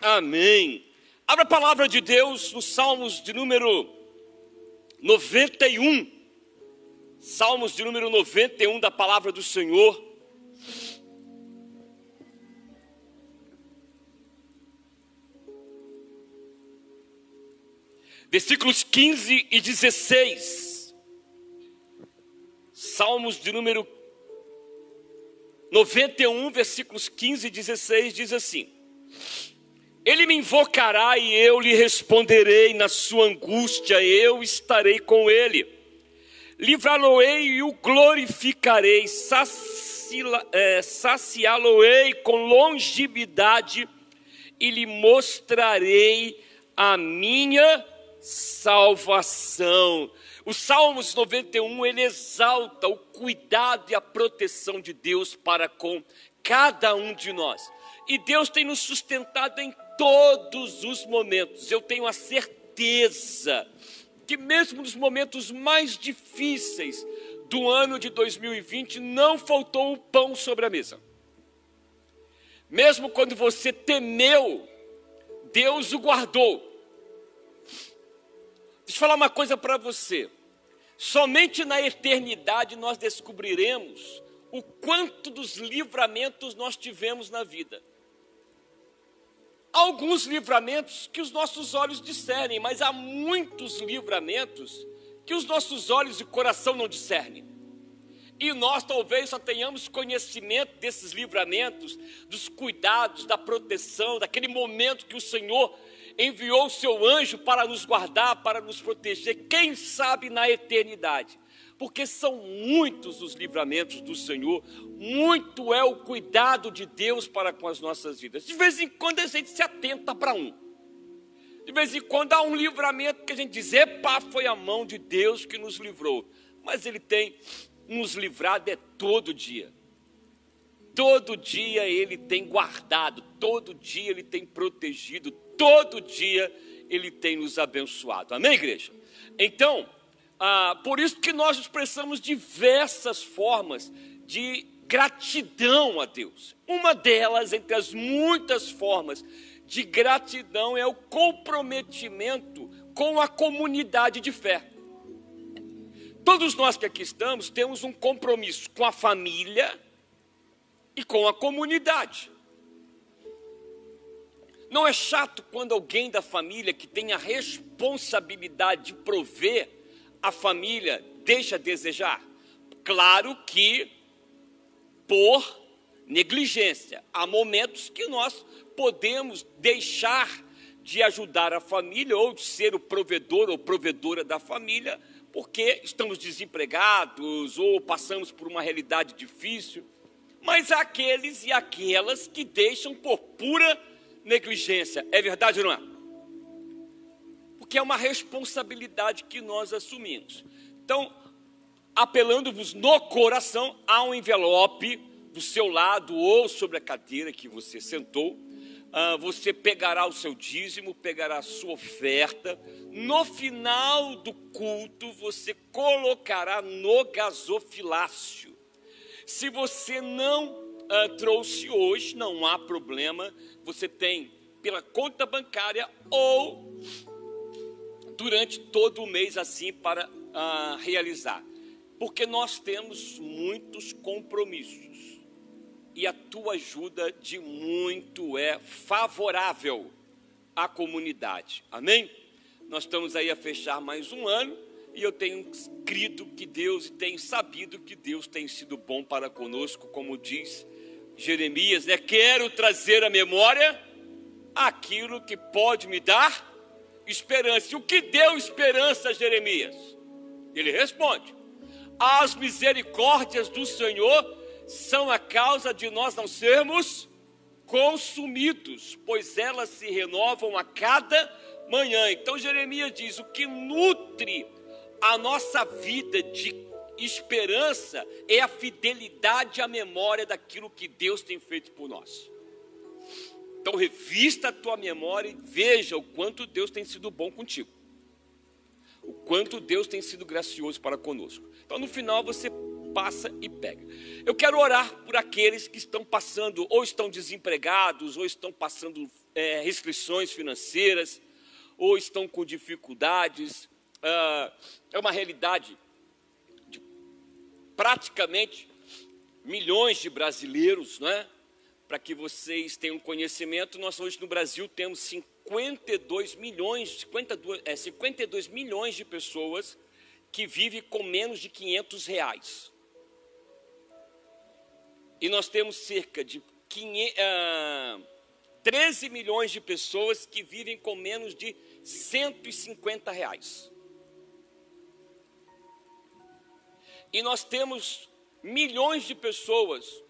Amém. Abra a palavra de Deus nos Salmos de número 91. Salmos de número 91 da palavra do Senhor. Versículos 15 e 16. Salmos de número 91, versículos 15 e 16 diz assim: Ele me invocará e eu lhe responderei, na sua angústia eu estarei com ele. Livrá-lo-ei e o glorificarei, é, saciá-lo-ei com longevidade e lhe mostrarei a minha salvação. O Salmos 91 ele exalta o cuidado e a proteção de Deus para com cada um de nós. E Deus tem nos sustentado em todos os momentos. Eu tenho a certeza que mesmo nos momentos mais difíceis do ano de 2020 não faltou o pão sobre a mesa. Mesmo quando você temeu, Deus o guardou. Deixa eu falar uma coisa para você. Somente na eternidade nós descobriremos o quanto dos livramentos nós tivemos na vida. Alguns livramentos que os nossos olhos discernem, mas há muitos livramentos que os nossos olhos e coração não discernem. E nós talvez só tenhamos conhecimento desses livramentos, dos cuidados, da proteção, daquele momento que o Senhor enviou o seu anjo para nos guardar, para nos proteger, quem sabe na eternidade. Porque são muitos os livramentos do Senhor, muito é o cuidado de Deus para com as nossas vidas. De vez em quando a gente se atenta para um. De vez em quando há um livramento que a gente diz: epa, foi a mão de Deus que nos livrou. Mas Ele tem nos livrado é todo dia. Todo dia Ele tem guardado, todo dia Ele tem protegido, todo dia Ele tem nos abençoado. Amém, igreja? Então, ah, por isso que nós expressamos diversas formas de gratidão a Deus. Uma delas, entre as muitas formas de gratidão, é o comprometimento com a comunidade de fé. Todos nós que aqui estamos temos um compromisso com a família e com a comunidade. Não é chato quando alguém da família que tem a responsabilidade de prover a família deixa a desejar? Claro que por negligência. Há momentos que nós podemos deixar de ajudar a família ou de ser o provedor ou provedora da família porque estamos desempregados ou passamos por uma realidade difícil. Mas há aqueles e aquelas que deixam por pura negligência. É verdade ou não é? Porque é uma responsabilidade que nós assumimos. Então, apelando-vos no coração, há um envelope do seu lado ou sobre a cadeira que você sentou. Uh, você pegará o seu dízimo, pegará a sua oferta. No final do culto, você colocará no gasofilácio. Se você não uh, trouxe hoje, não há problema, você tem pela conta bancária ou durante todo o mês assim para uh, realizar. Porque nós temos muitos compromissos e a tua ajuda de muito é favorável à comunidade. Amém? Nós estamos aí a fechar mais um ano e eu tenho crido que Deus e tenho sabido que Deus tem sido bom para conosco, como diz Jeremias, né? Quero trazer à memória aquilo que pode me dar esperança. E o que deu esperança a Jeremias? Ele responde: As misericórdias do Senhor são a causa de nós não sermos consumidos, pois elas se renovam a cada manhã. Então Jeremias diz: o que nutre a nossa vida de esperança é a fidelidade à memória daquilo que Deus tem feito por nós. Então, revista a tua memória e veja o quanto Deus tem sido bom contigo, o quanto Deus tem sido gracioso para conosco. Então, no final, você passa e pega. Eu quero orar por aqueles que estão passando, ou estão desempregados, ou estão passando é, restrições financeiras, ou estão com dificuldades. Ah, é uma realidade de praticamente milhões de brasileiros, não é? Para que vocês tenham conhecimento, nós hoje no Brasil temos 52 milhões, 52, é, 52 milhões de pessoas que vivem com menos de 500 reais. E nós temos cerca de 500, uh, 13 milhões de pessoas que vivem com menos de 150 reais. E nós temos milhões de pessoas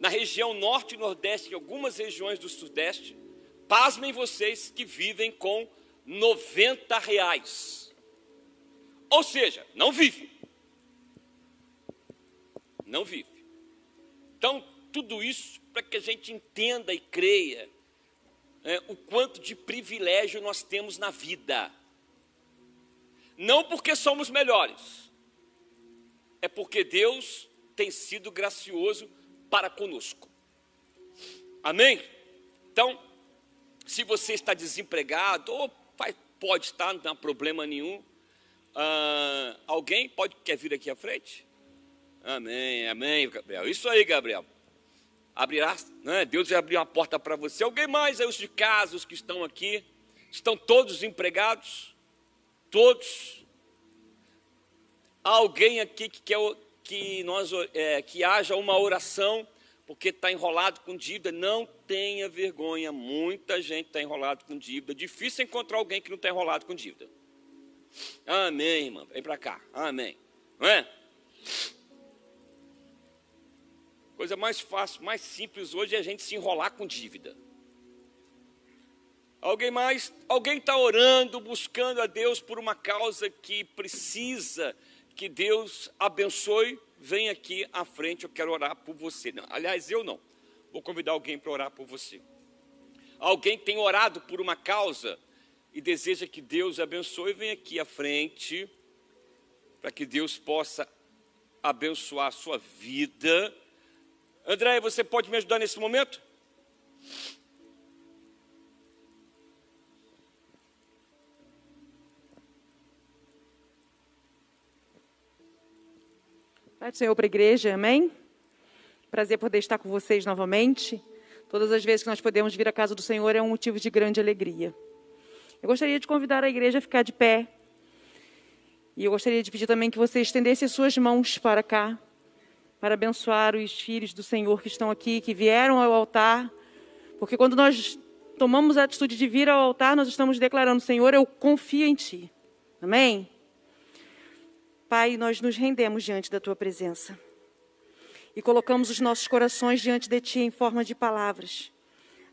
na região norte e nordeste e algumas regiões do sudeste, pasmem vocês, que vivem com 90 reais. Ou seja, não vive. Não vive. Então, tudo isso para que a gente entenda e creia é, o quanto de privilégio nós temos na vida. Não porque somos melhores, é porque Deus tem sido gracioso para conosco. Amém? Então, se você está desempregado, ou pode estar, não há problema nenhum. Ah, alguém pode quer vir aqui à frente? Amém, amém, Gabriel. Isso aí, Gabriel abrirá, né? Deus vai abrir uma porta para você. Alguém mais aí, os de casa, os que estão aqui, estão todos empregados? Todos? Há alguém aqui que quer que, nós, é, que haja uma oração porque está enrolado com dívida? Não tenha vergonha, muita gente está enrolado com dívida. Difícil encontrar alguém que não está enrolado com dívida. Amém, irmã. Vem para cá. Amém. Não é? Coisa mais fácil, mais simples hoje é a gente se enrolar com dívida. Alguém mais? Alguém está orando, buscando a Deus por uma causa que precisa que Deus abençoe? Vem aqui à frente, eu quero orar por você. Não, aliás, eu não. Vou convidar alguém para orar por você. Alguém tem orado por uma causa e deseja que Deus abençoe, vem aqui à frente, para que Deus possa abençoar a sua vida André, você pode me ajudar nesse momento? Pai do Senhor para a igreja, amém? Prazer poder estar com vocês novamente. Todas as vezes que nós podemos vir à casa do Senhor é um motivo de grande alegria. Eu gostaria de convidar a igreja a ficar de pé. E eu gostaria de pedir também que você estendesse as suas mãos para cá, para abençoar os filhos do Senhor que estão aqui, que vieram ao altar, porque quando nós tomamos a atitude de vir ao altar, nós estamos declarando: Senhor, eu confio em Ti. Amém? Pai, nós nos rendemos diante da Tua presença e colocamos os nossos corações diante de Ti em forma de palavras.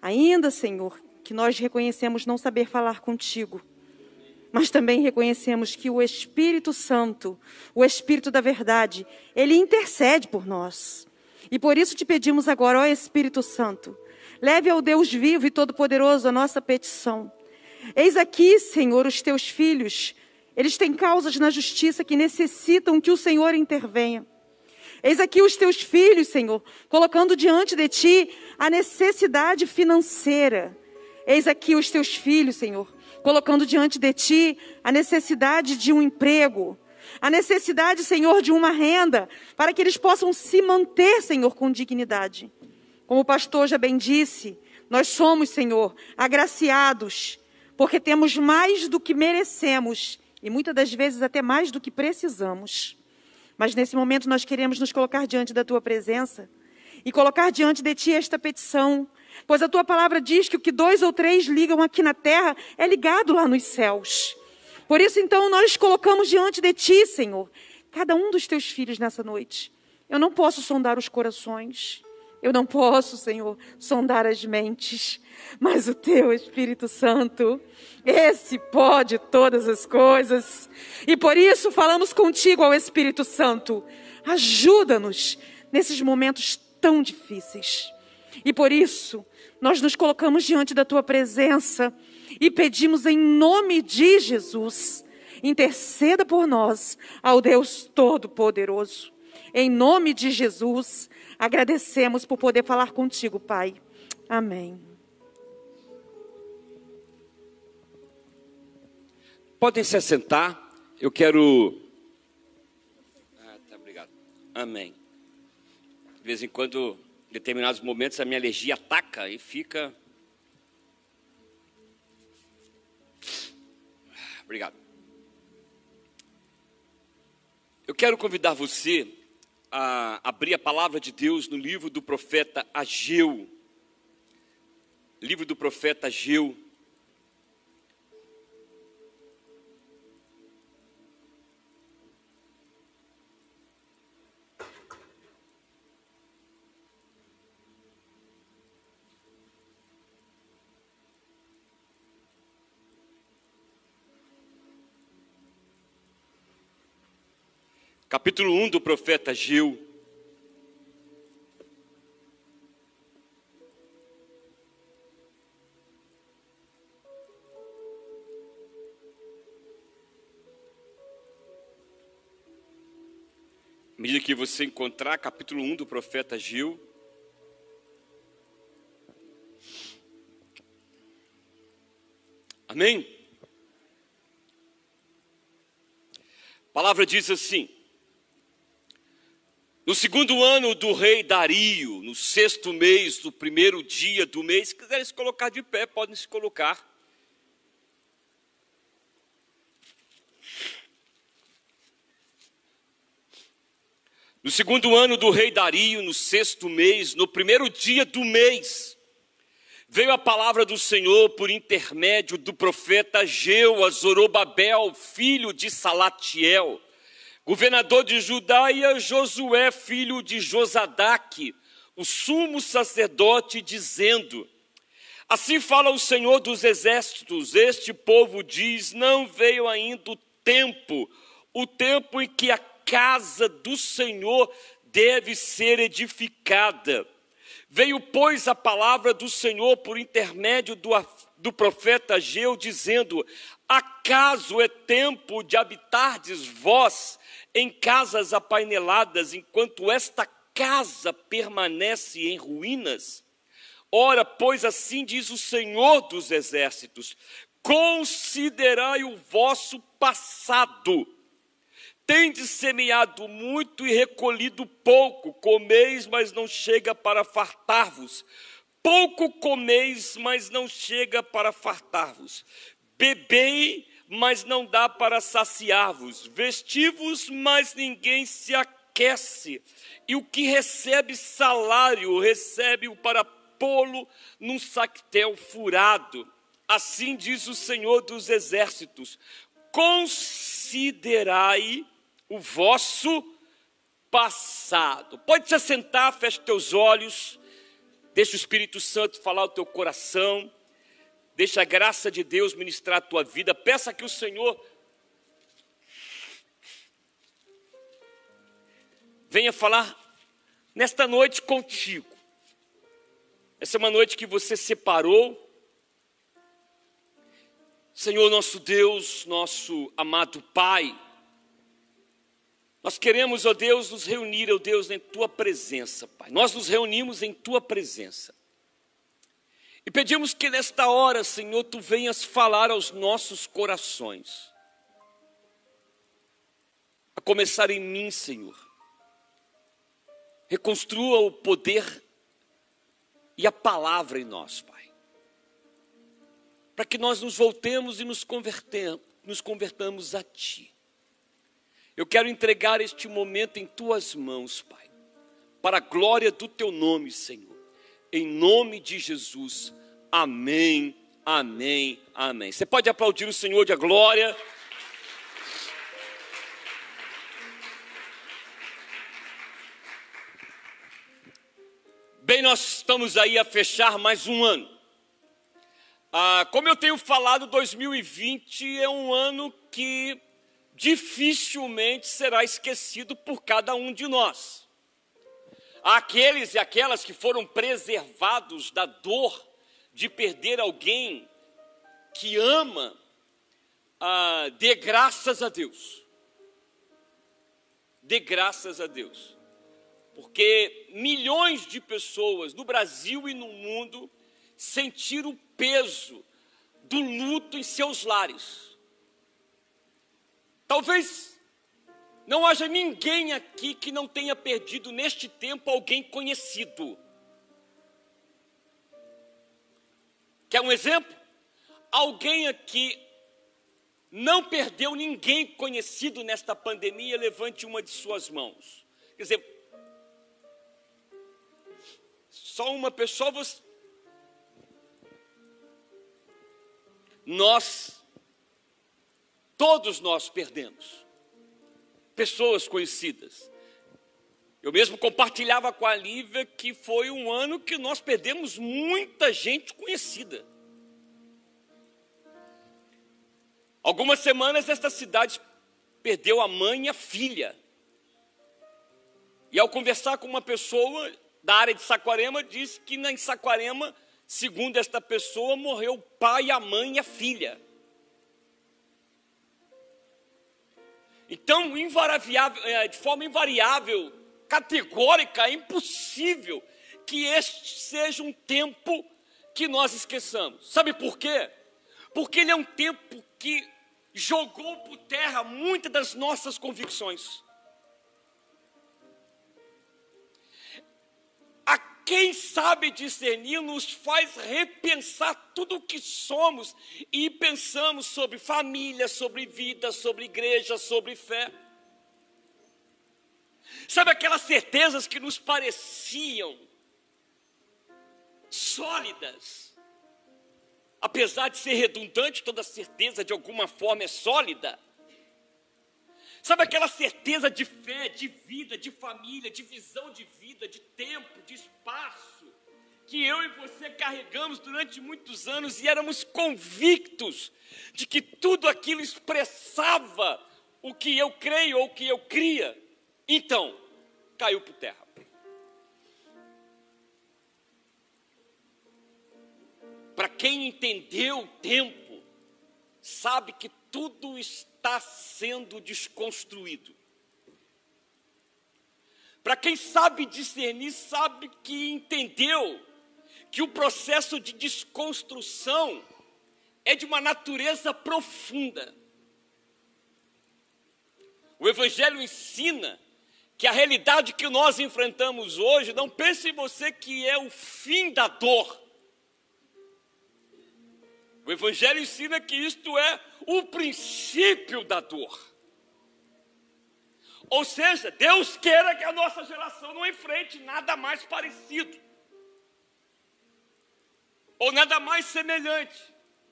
Ainda, Senhor, que nós reconhecemos não saber falar contigo mas também reconhecemos que o Espírito Santo, o Espírito da verdade, ele intercede por nós. E por isso te pedimos agora, ó Espírito Santo, leve ao Deus vivo e todo-poderoso a nossa petição. Eis aqui, Senhor, os teus filhos, eles têm causas na justiça que necessitam que o Senhor intervenha. Eis aqui os teus filhos, Senhor, colocando diante de ti a necessidade financeira. Eis aqui os teus filhos, Senhor, colocando diante de ti a necessidade de um emprego, a necessidade, Senhor, de uma renda, para que eles possam se manter, Senhor, com dignidade. Como o pastor já bem disse, nós somos, Senhor, agraciados, porque temos mais do que merecemos e muitas das vezes até mais do que precisamos. Mas nesse momento nós queremos nos colocar diante da tua presença e colocar diante de ti esta petição Pois a tua palavra diz que o que dois ou três ligam aqui na terra é ligado lá nos céus. Por isso, então, nós colocamos diante de ti, Senhor, cada um dos teus filhos nessa noite. Eu não posso sondar os corações. Eu não posso, Senhor, sondar as mentes. Mas o teu Espírito Santo, esse pode todas as coisas. E por isso falamos contigo ao Espírito Santo. Ajuda-nos nesses momentos tão difíceis. E por isso, nós nos colocamos diante da tua presença e pedimos em nome de Jesus, interceda por nós ao Deus Todo-Poderoso. Em nome de Jesus, agradecemos por poder falar contigo, Pai. Amém. Podem se assentar. Eu quero. Ah, tá, obrigado. Amém. De vez em quando, em determinados momentos, a minha alergia ataca e fica. Obrigado. Eu quero convidar você a abrir a palavra de Deus no livro do profeta Ageu. Livro do profeta Ageu. Capítulo 1 do profeta Gil. Medida que você encontrar capítulo 1 do profeta Gil, Amém? A palavra diz assim: no segundo ano do rei Dario, no sexto mês, do primeiro dia do mês, se quiserem se colocar de pé, podem se colocar. No segundo ano do rei Dario, no sexto mês, no primeiro dia do mês, veio a palavra do Senhor por intermédio do profeta Geu a Zorobabel, filho de Salatiel governador de Judá, e a Josué, filho de Josadaque, o sumo sacerdote, dizendo: Assim fala o Senhor dos exércitos: Este povo diz: Não veio ainda o tempo, o tempo em que a casa do Senhor deve ser edificada. Veio, pois, a palavra do Senhor por intermédio do, do profeta Ageu, dizendo: Acaso é tempo de habitardes vós em casas apaineladas, enquanto esta casa permanece em ruínas? Ora, pois assim diz o Senhor dos Exércitos: considerai o vosso passado. Tendes semeado muito e recolhido pouco, comeis, mas não chega para fartar-vos. Pouco comeis, mas não chega para fartar-vos. Bebei, mas não dá para saciar-vos. Vestivos, mas ninguém se aquece. E o que recebe salário, recebe-o para pô-lo num sactel furado. Assim diz o Senhor dos Exércitos: considerai o vosso passado. Pode se assentar, feche teus olhos, deixa o Espírito Santo falar o teu coração. Deixa a graça de Deus ministrar a tua vida. Peça que o Senhor venha falar nesta noite contigo. Essa é uma noite que você separou. Senhor, nosso Deus, nosso amado Pai, nós queremos, ó Deus, nos reunir, ó Deus, em tua presença, Pai. Nós nos reunimos em tua presença. E pedimos que nesta hora, Senhor, tu venhas falar aos nossos corações. A começar em mim, Senhor. Reconstrua o poder e a palavra em nós, Pai. Para que nós nos voltemos e nos nos convertamos a Ti. Eu quero entregar este momento em Tuas mãos, Pai. Para a glória do Teu nome, Senhor. Em nome de Jesus. Amém, amém, amém. Você pode aplaudir o Senhor de glória. Bem, nós estamos aí a fechar mais um ano. Ah, como eu tenho falado, 2020 é um ano que dificilmente será esquecido por cada um de nós. Aqueles e aquelas que foram preservados da dor de perder alguém que ama, ah, dê graças a Deus. Dê graças a Deus. porque milhões de pessoas no Brasil e no mundo sentiram o peso do luto em seus lares. Talvez não haja ninguém aqui que não tenha perdido neste tempo alguém conhecido. Quer um exemplo? Alguém aqui não perdeu ninguém conhecido nesta pandemia, levante uma de suas mãos. Quer dizer, só uma pessoa você. Nós, todos nós perdemos pessoas conhecidas. Eu mesmo compartilhava com a Lívia que foi um ano que nós perdemos muita gente conhecida. Algumas semanas esta cidade perdeu a mãe e a filha. E ao conversar com uma pessoa da área de Saquarema, disse que em Saquarema, segundo esta pessoa, morreu o pai, a mãe e a filha. Então, de forma invariável, categórica, é impossível que este seja um tempo que nós esqueçamos. Sabe por quê? Porque ele é um tempo que jogou por terra muitas das nossas convicções. Quem sabe discernir nos faz repensar tudo o que somos e pensamos sobre família, sobre vida, sobre igreja, sobre fé. Sabe aquelas certezas que nos pareciam sólidas? Apesar de ser redundante, toda certeza de alguma forma é sólida. Sabe aquela certeza de fé, de vida, de família, de visão de vida, de tempo, de espaço, que eu e você carregamos durante muitos anos e éramos convictos de que tudo aquilo expressava o que eu creio ou o que eu cria. Então, caiu por terra. Para quem entendeu o tempo, sabe que tudo está sendo desconstruído. Para quem sabe discernir, sabe que entendeu que o processo de desconstrução é de uma natureza profunda. O Evangelho ensina que a realidade que nós enfrentamos hoje, não pense você que é o fim da dor. O Evangelho ensina que isto é o princípio da dor. Ou seja, Deus queira que a nossa geração não enfrente nada mais parecido, ou nada mais semelhante,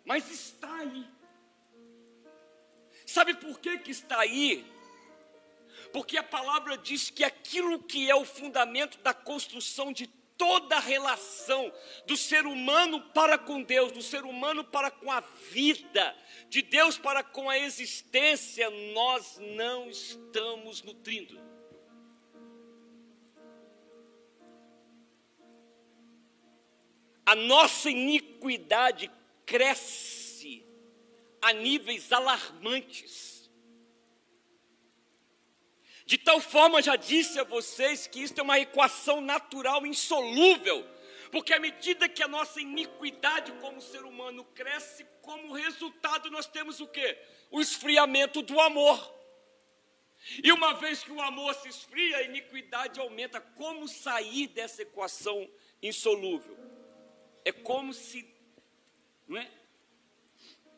mas está aí. Sabe por que, que está aí? Porque a palavra diz que aquilo que é o fundamento da construção de toda a relação do ser humano para com Deus, do ser humano para com a vida, de Deus para com a existência, nós não estamos nutrindo. A nossa iniquidade cresce a níveis alarmantes. De tal forma, já disse a vocês que isso é uma equação natural insolúvel, porque à medida que a nossa iniquidade como ser humano cresce, como resultado nós temos o quê? O esfriamento do amor. E uma vez que o amor se esfria, a iniquidade aumenta. Como sair dessa equação insolúvel? É como se não é?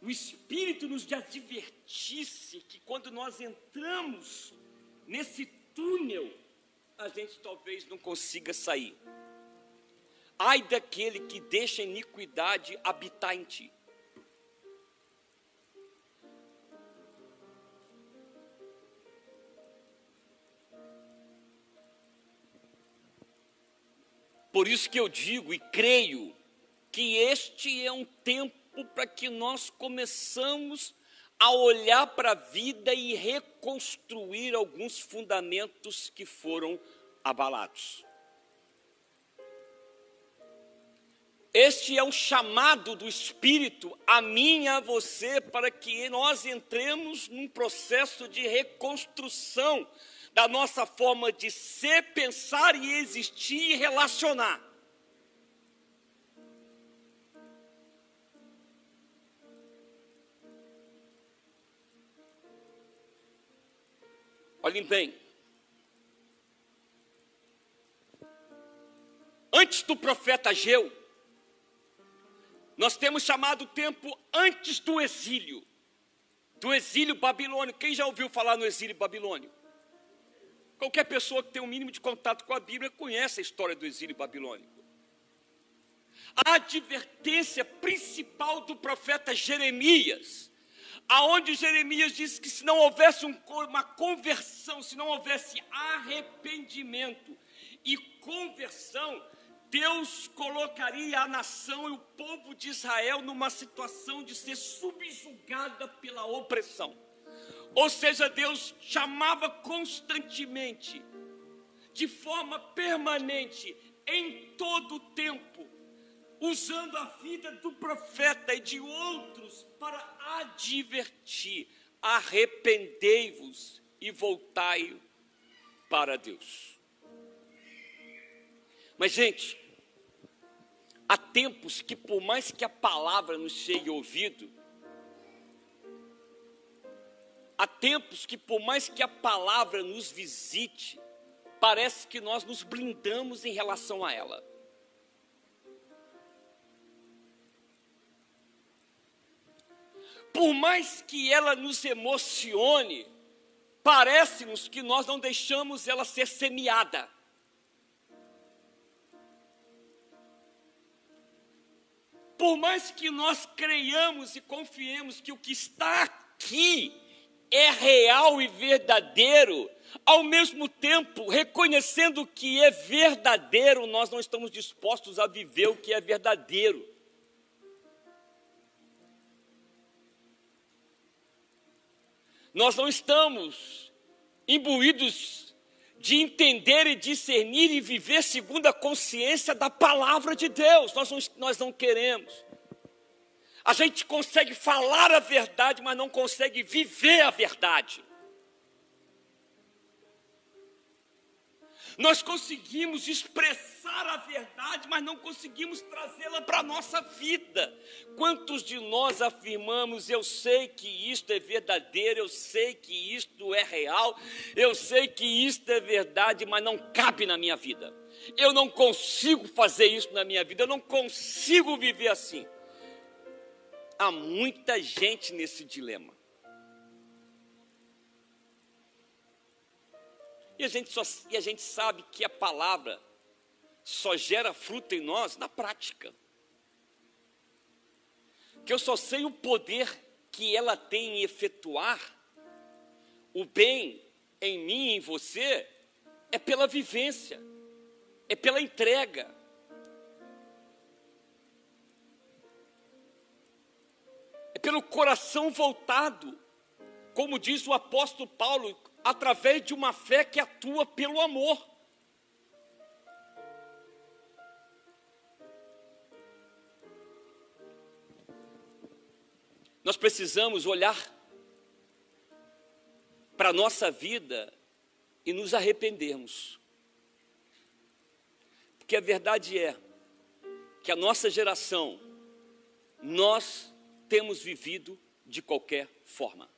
o Espírito nos advertisse que quando nós entramos nesse túnel, a gente talvez não consiga sair. Ai daquele que deixa a iniquidade habitar em ti. Por isso que eu digo e creio que este é um tempo para que nós começamos a olhar para a vida e reconstruir alguns fundamentos que foram abalados. Este é um chamado do Espírito a mim e a você para que nós entremos num processo de reconstrução da nossa forma de ser, pensar e existir e relacionar. Olhem bem. Antes do profeta Ageu, nós temos chamado o tempo antes do exílio, do exílio babilônico. Quem já ouviu falar no exílio babilônico? Qualquer pessoa que tem um mínimo de contato com a Bíblia conhece a história do exílio babilônico. A advertência principal do profeta Jeremias, aonde Jeremias disse que se não houvesse um, uma conversão, se não houvesse arrependimento e conversão, Deus colocaria a nação e o povo de Israel numa situação de ser subjugada pela opressão. Ou seja, Deus chamava constantemente, de forma permanente, em todo o tempo, usando a vida do profeta e de outros para advertir: arrependei-vos e voltai para Deus. Mas, gente, há tempos que, por mais que a palavra nos chegue ouvido, há tempos que, por mais que a palavra nos visite, parece que nós nos blindamos em relação a ela. Por mais que ela nos emocione, parece-nos que nós não deixamos ela ser semeada. Por mais que nós creiamos e confiemos que o que está aqui é real e verdadeiro, ao mesmo tempo, reconhecendo que é verdadeiro, nós não estamos dispostos a viver o que é verdadeiro. Nós não estamos imbuídos de entender e discernir e viver segundo a consciência da palavra de Deus. Nós não, nós não queremos. A gente consegue falar a verdade, mas não consegue viver a verdade. Nós conseguimos expressar a verdade, mas não conseguimos trazê-la para a nossa vida. Quantos de nós afirmamos, eu sei que isto é verdadeiro, eu sei que isto é real, eu sei que isto é verdade, mas não cabe na minha vida. Eu não consigo fazer isso na minha vida, eu não consigo viver assim. Há muita gente nesse dilema. E a gente, só, e a gente sabe que a palavra só gera fruto em nós na prática. Que eu só sei o poder que ela tem em efetuar o bem em mim e em você é pela vivência, é pela entrega. É pelo coração voltado, como diz o apóstolo Paulo, através de uma fé que atua pelo amor. Nós precisamos olhar para a nossa vida e nos arrependermos. Porque a verdade é que a nossa geração, nós temos vivido de qualquer forma.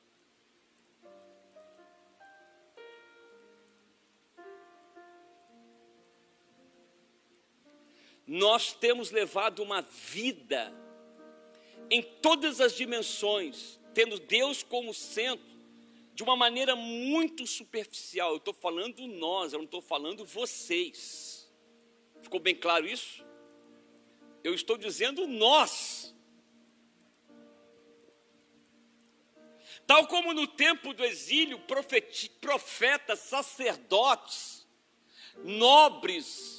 Nós temos levado uma vida em todas as dimensões, tendo Deus como centro, de uma maneira muito superficial. Eu estou falando nós, eu não estou falando vocês. Ficou bem claro isso? Eu estou dizendo nós. Tal como no tempo do exílio, profetas, sacerdotes, nobres,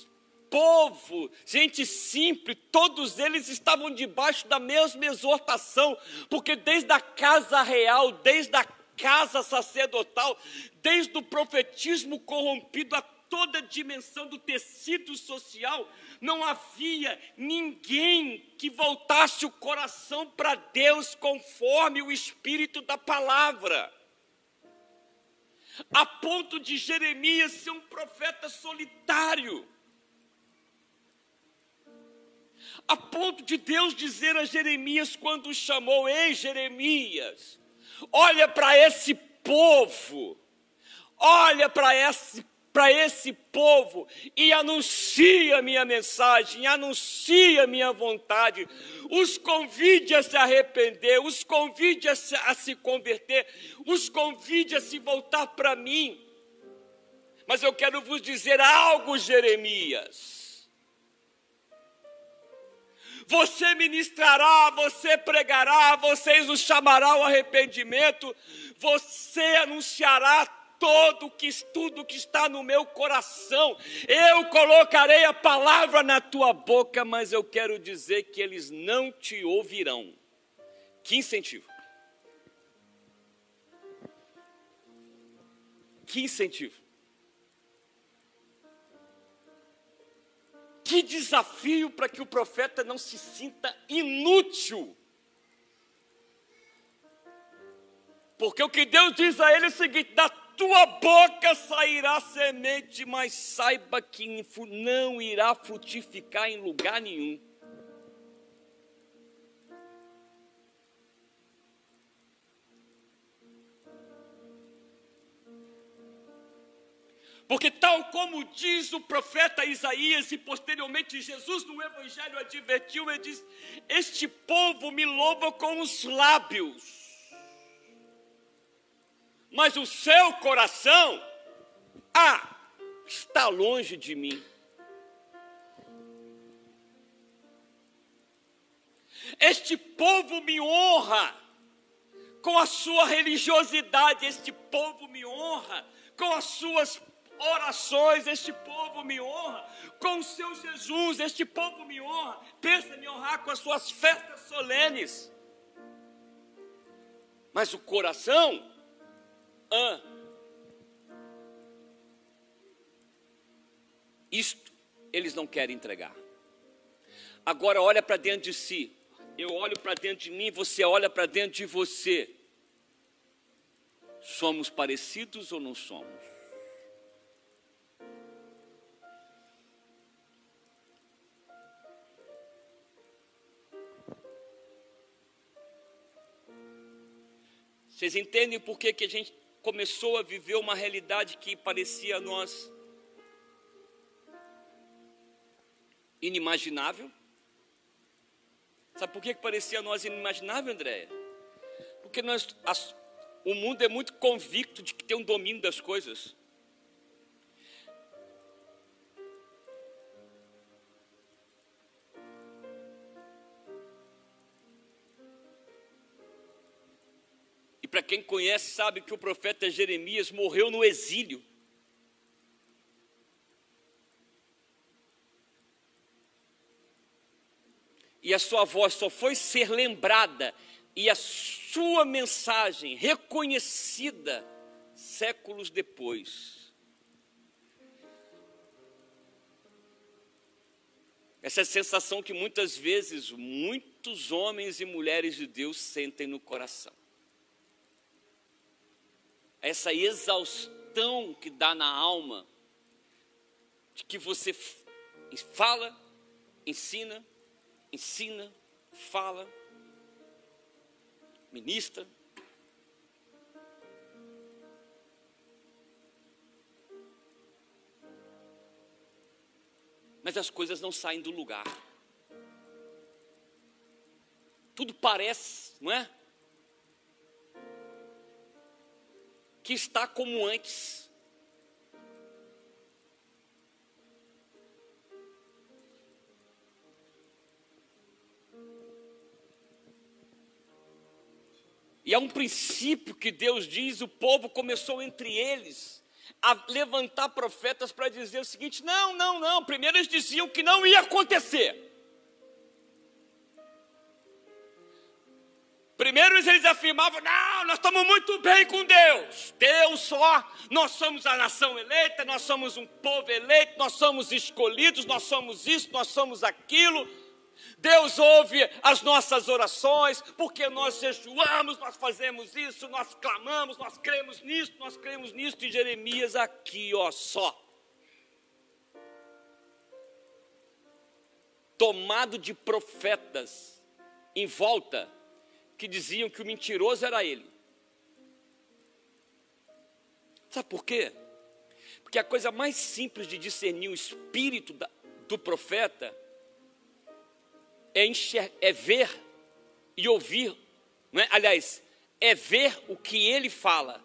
povo, gente simples, todos eles estavam debaixo da mesma exortação, porque desde a casa real, desde a casa sacerdotal, desde o profetismo corrompido a toda a dimensão do tecido social, não havia ninguém que voltasse o coração para Deus conforme o espírito da palavra. a ponto de Jeremias ser um profeta solitário. A ponto de Deus dizer a Jeremias quando o chamou: Ei, Jeremias, olha para esse povo, olha para esse para esse povo e anuncia minha mensagem, anuncia minha vontade, os convide a se arrepender, os convide a se, a se converter, os convide a se voltar para mim. Mas eu quero vos dizer algo, Jeremias. Você ministrará, você pregará, vocês os chamará ao arrependimento, você anunciará todo que tudo que está no meu coração. Eu colocarei a palavra na tua boca, mas eu quero dizer que eles não te ouvirão. Que incentivo. Que incentivo. Que desafio para que o profeta não se sinta inútil. Porque o que Deus diz a ele é o seguinte: da tua boca sairá semente, mas saiba que não irá frutificar em lugar nenhum. Porque, tal como diz o profeta Isaías e posteriormente Jesus no Evangelho advertiu, ele diz: Este povo me louva com os lábios mas o seu coração, ah, está longe de mim. Este povo me honra com a sua religiosidade, este povo me honra com as suas orações, este povo me honra com o seu Jesus, este povo me honra, pensa em honrar com as suas festas solenes. Mas o coração ah. Isto eles não querem entregar. Agora olha para dentro de si. Eu olho para dentro de mim, você olha para dentro de você. Somos parecidos ou não somos? Vocês entendem por que, que a gente começou a viver uma realidade que parecia a nós inimaginável. Sabe por que parecia a nós inimaginável, Andréia? Porque nós, as, o mundo é muito convicto de que tem um domínio das coisas. Para quem conhece, sabe que o profeta Jeremias morreu no exílio. E a sua voz só foi ser lembrada e a sua mensagem reconhecida séculos depois. Essa é a sensação que muitas vezes muitos homens e mulheres de Deus sentem no coração essa exaustão que dá na alma, de que você fala, ensina, ensina, fala, ministra. Mas as coisas não saem do lugar. Tudo parece, não é? Que está como antes. E há um princípio que Deus diz: o povo começou entre eles a levantar profetas para dizer o seguinte: não, não, não. Primeiro eles diziam que não ia acontecer. Primeiro eles afirmavam: não, nós estamos muito bem com Deus. Deus só, nós somos a nação eleita, nós somos um povo eleito, nós somos escolhidos, nós somos isso, nós somos aquilo. Deus ouve as nossas orações, porque nós jejuamos, nós fazemos isso, nós clamamos, nós cremos nisso, nós cremos nisso. E Jeremias aqui, ó, só. Tomado de profetas em volta, que diziam que o mentiroso era ele. Sabe por quê? Porque a coisa mais simples de discernir o espírito da, do profeta é, enxer, é ver e ouvir, é? aliás, é ver o que ele fala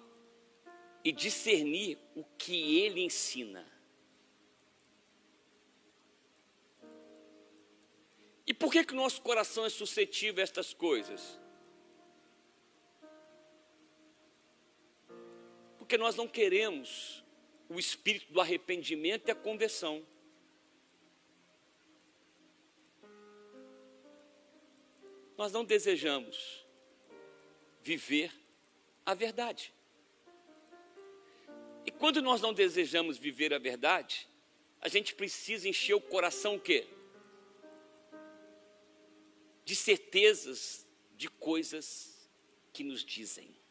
e discernir o que ele ensina. E por que que o nosso coração é suscetível a estas coisas? Porque nós não queremos o espírito do arrependimento e a conversão. Nós não desejamos viver a verdade. E quando nós não desejamos viver a verdade, a gente precisa encher o coração o quê? De certezas de coisas que nos dizem.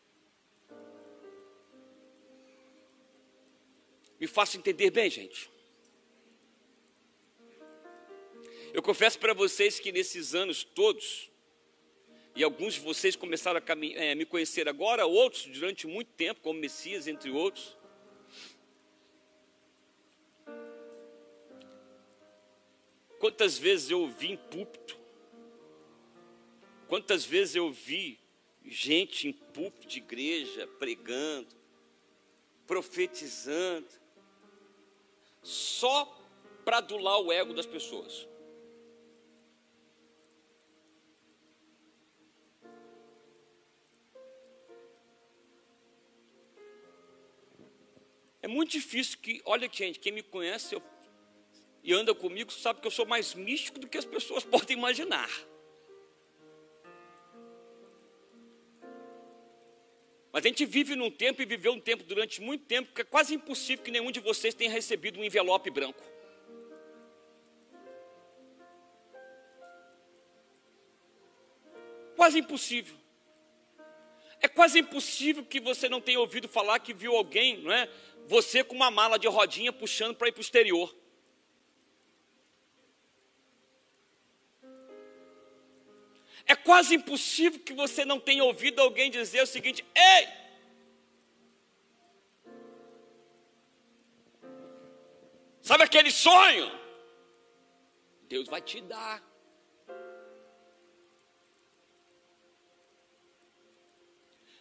Me faço entender bem, gente. Eu confesso para vocês que nesses anos todos, e alguns de vocês começaram a é, me conhecer agora, outros durante muito tempo, como Messias, entre outros. Quantas vezes eu ouvi em púlpito, quantas vezes eu vi gente em púlpito de igreja pregando, profetizando, só para adular o ego das pessoas. É muito difícil que, olha gente, quem me conhece eu, e anda comigo sabe que eu sou mais místico do que as pessoas podem imaginar. Mas a gente vive num tempo e viveu um tempo durante muito tempo que é quase impossível que nenhum de vocês tenha recebido um envelope branco. Quase impossível. É quase impossível que você não tenha ouvido falar que viu alguém, não é? Você com uma mala de rodinha puxando para ir para o exterior. É quase impossível que você não tenha ouvido alguém dizer o seguinte: ei! Sabe aquele sonho? Deus vai te dar.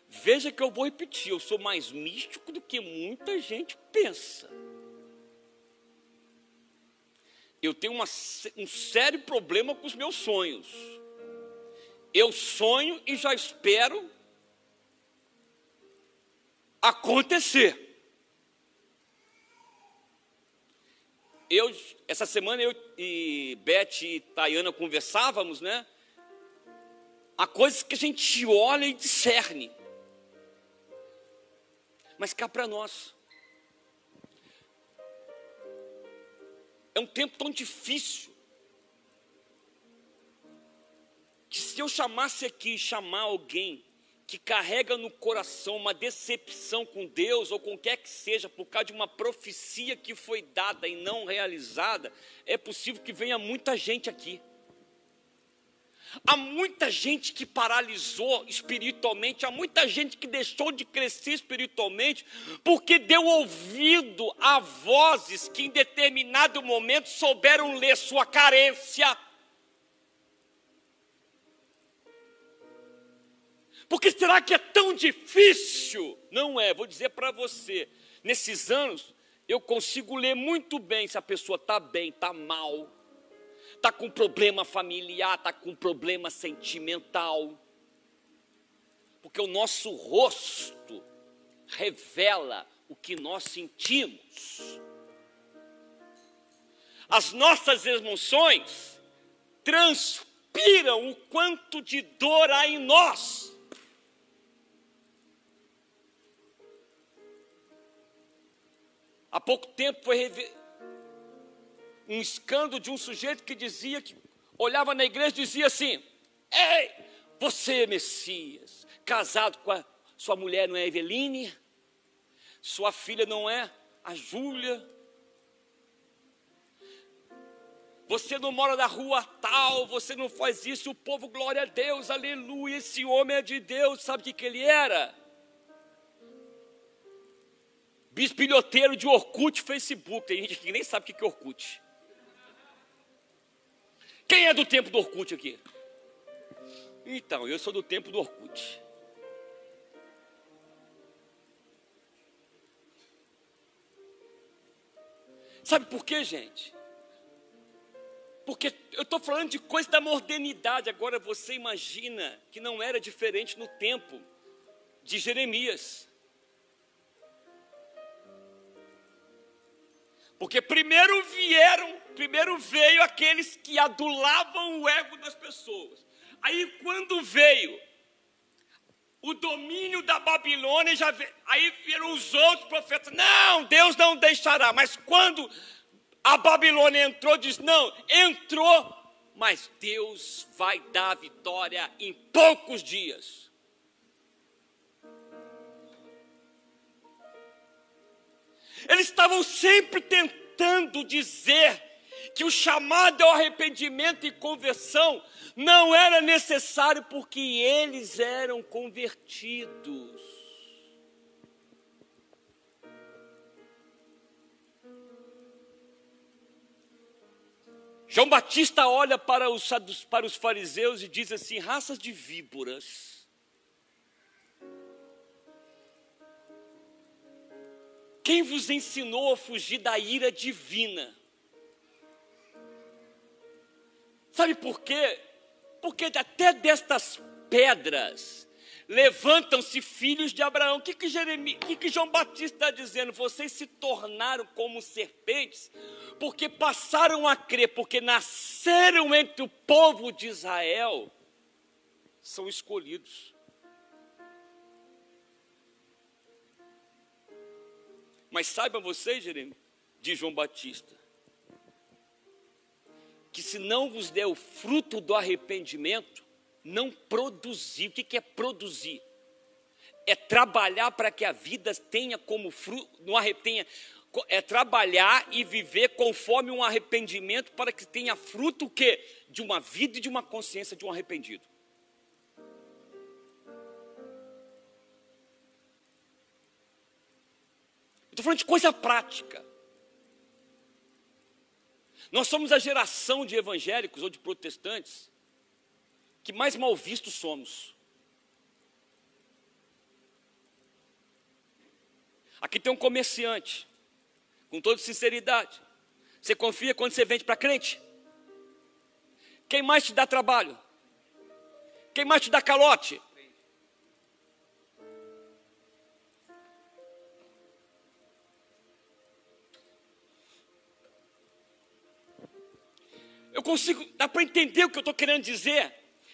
Veja que eu vou repetir, eu sou mais místico do que muita gente pensa. Eu tenho uma, um sério problema com os meus sonhos. Eu sonho e já espero acontecer. Eu, essa semana eu e Beth e Tayana conversávamos, né? Há coisas que a gente olha e discerne. Mas cá para nós. É um tempo tão difícil que se eu chamasse aqui, chamar alguém que carrega no coração uma decepção com Deus ou com quer que seja, por causa de uma profecia que foi dada e não realizada, é possível que venha muita gente aqui. Há muita gente que paralisou espiritualmente, há muita gente que deixou de crescer espiritualmente, porque deu ouvido a vozes que em determinado momento souberam ler sua carência Porque será que é tão difícil? Não é, vou dizer para você, nesses anos eu consigo ler muito bem se a pessoa está bem, está mal, está com problema familiar, está com problema sentimental. Porque o nosso rosto revela o que nós sentimos. As nossas emoções transpiram o quanto de dor há em nós. Há pouco tempo foi um escândalo de um sujeito que dizia que olhava na igreja e dizia assim: Ei, você, Messias, casado com a sua mulher não é Eveline, sua filha não é a Júlia, você não mora na rua tal, você não faz isso, o povo, glória a Deus, aleluia, esse homem é de Deus, sabe o que, que ele era? Bispilhoteiro de Orkut Facebook, tem gente que nem sabe o que, é Orkut. Quem é do tempo do Orkut aqui? Então, eu sou do tempo do Orkut. Sabe por quê, gente? Porque eu estou falando de coisa da modernidade. Agora você imagina que não era diferente no tempo de Jeremias. Porque primeiro vieram, primeiro veio aqueles que adulavam o ego das pessoas. Aí quando veio o domínio da Babilônia, já veio, aí vieram os outros profetas. Não, Deus não deixará. Mas quando a Babilônia entrou, diz: Não, entrou, mas Deus vai dar vitória em poucos dias. Eles estavam sempre tentando dizer que o chamado ao arrependimento e conversão não era necessário porque eles eram convertidos. João Batista olha para os, para os fariseus e diz assim: raças de víboras. Quem vos ensinou a fugir da ira divina? Sabe por quê? Porque até destas pedras levantam-se filhos de Abraão. O que, que, Jeremias, que, que João Batista está dizendo? Vocês se tornaram como serpentes porque passaram a crer, porque nasceram entre o povo de Israel, são escolhidos. Mas saiba você, Jeremias, de João Batista, que se não vos der o fruto do arrependimento, não produzir. O que é produzir? É trabalhar para que a vida tenha como fruto, não tenha é trabalhar e viver conforme um arrependimento para que tenha fruto o quê? De uma vida e de uma consciência de um arrependido. Estou falando de coisa prática. Nós somos a geração de evangélicos ou de protestantes que mais mal vistos somos. Aqui tem um comerciante com toda sinceridade. Você confia quando você vende para crente? Quem mais te dá trabalho? Quem mais te dá calote? Eu consigo, dá para entender o que eu estou querendo dizer?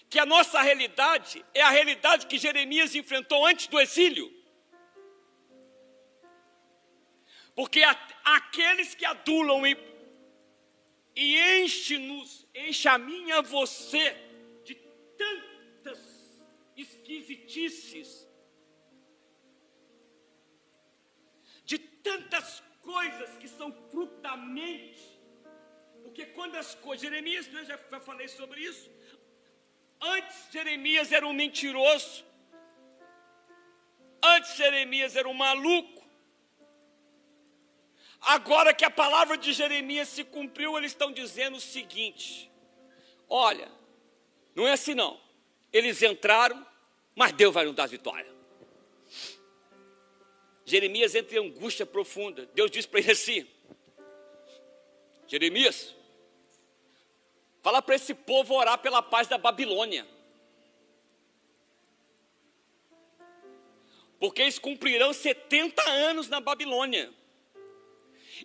Que a nossa realidade é a realidade que Jeremias enfrentou antes do exílio. Porque a, aqueles que adulam e, e enche-nos, enche a mim e a você de tantas esquisitices, de tantas coisas que são fruto da mente. Porque quando as coisas, Jeremias, eu já falei sobre isso. Antes Jeremias era um mentiroso. Antes Jeremias era um maluco. Agora que a palavra de Jeremias se cumpriu, eles estão dizendo o seguinte: olha, não é assim não. Eles entraram, mas Deus vai nos dar vitória. Jeremias entra em angústia profunda. Deus diz para ele assim: Jeremias, fala para esse povo orar pela paz da Babilônia. Porque eles cumprirão 70 anos na Babilônia.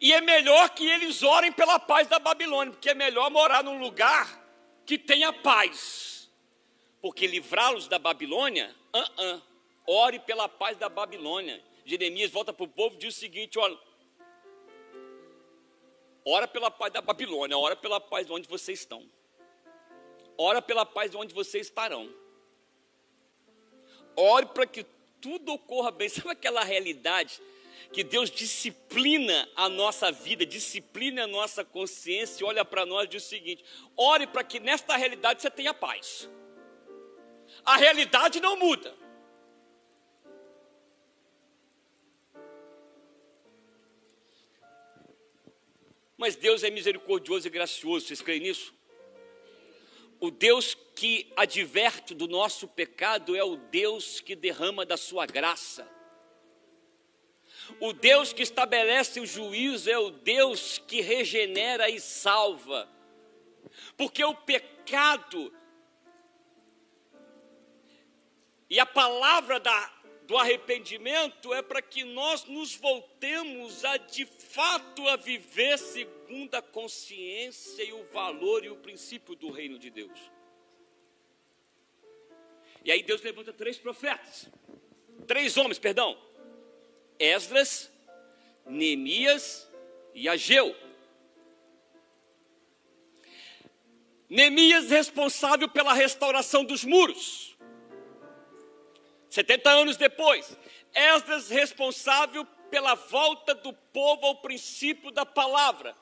E é melhor que eles orem pela paz da Babilônia, porque é melhor morar num lugar que tenha paz. Porque livrá-los da Babilônia, uh -uh. ore pela paz da Babilônia. Jeremias volta para o povo e diz o seguinte: olha, ora pela paz da Babilônia, ora pela paz de onde vocês estão. ora pela paz onde vocês estarão. Ore para que tudo ocorra bem. Sabe aquela realidade que Deus disciplina a nossa vida, disciplina a nossa consciência e olha para nós e diz o seguinte: ore para que nesta realidade você tenha paz. A realidade não muda. Mas Deus é misericordioso e gracioso, vocês creem nisso? O Deus que adverte do nosso pecado é o Deus que derrama da sua graça. O Deus que estabelece o juízo é o Deus que regenera e salva. Porque o pecado e a palavra da, do arrependimento é para que nós nos voltemos a de fato a viver segundo a consciência e o valor e o princípio do reino de Deus. E aí Deus levanta três profetas, três homens, perdão, Esdras, Neemias e Ageu. Neemias responsável pela restauração dos muros. 70 anos depois, Esdras responsável pela volta do povo ao princípio da palavra.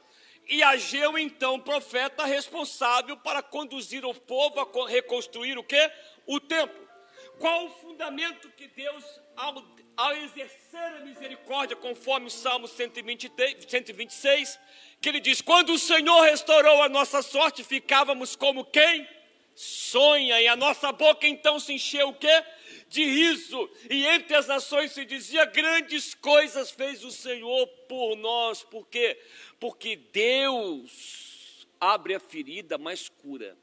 E Ageu, então, profeta responsável para conduzir o povo a reconstruir o que? O templo. Qual o fundamento que Deus, ao, ao exercer a misericórdia, conforme o Salmo 123, 126, que ele diz: Quando o Senhor restaurou a nossa sorte, ficávamos como quem? Sonha, e a nossa boca então se encheu o quê? De riso, e entre as nações se dizia: grandes coisas fez o Senhor por nós, por quê? Porque Deus abre a ferida, mas cura.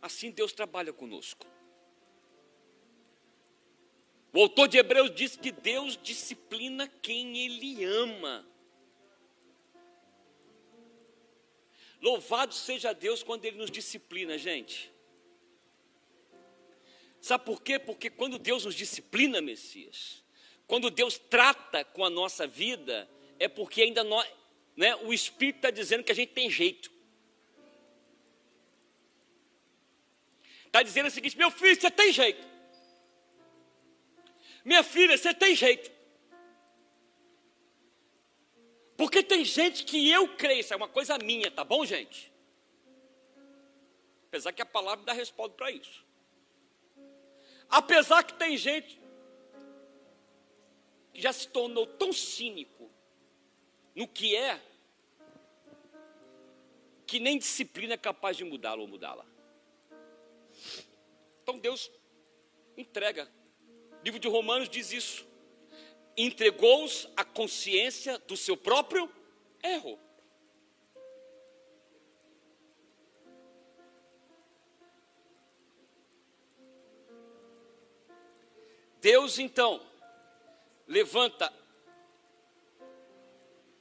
Assim Deus trabalha conosco. O autor de Hebreus diz que Deus disciplina quem Ele ama. Louvado seja Deus quando Ele nos disciplina, gente. Sabe por quê? Porque quando Deus nos disciplina, Messias, quando Deus trata com a nossa vida, é porque ainda nós, né, o Espírito está dizendo que a gente tem jeito. Está dizendo o seguinte: meu filho, você tem jeito. Minha filha, você tem jeito. Porque tem gente que eu creio, isso é uma coisa minha, tá bom, gente? Apesar que a palavra dá resposta para isso. Apesar que tem gente que já se tornou tão cínico no que é, que nem disciplina é capaz de mudá-lo ou mudá-la. Então Deus entrega. O livro de Romanos diz isso entregou-os à consciência do seu próprio erro. Deus então levanta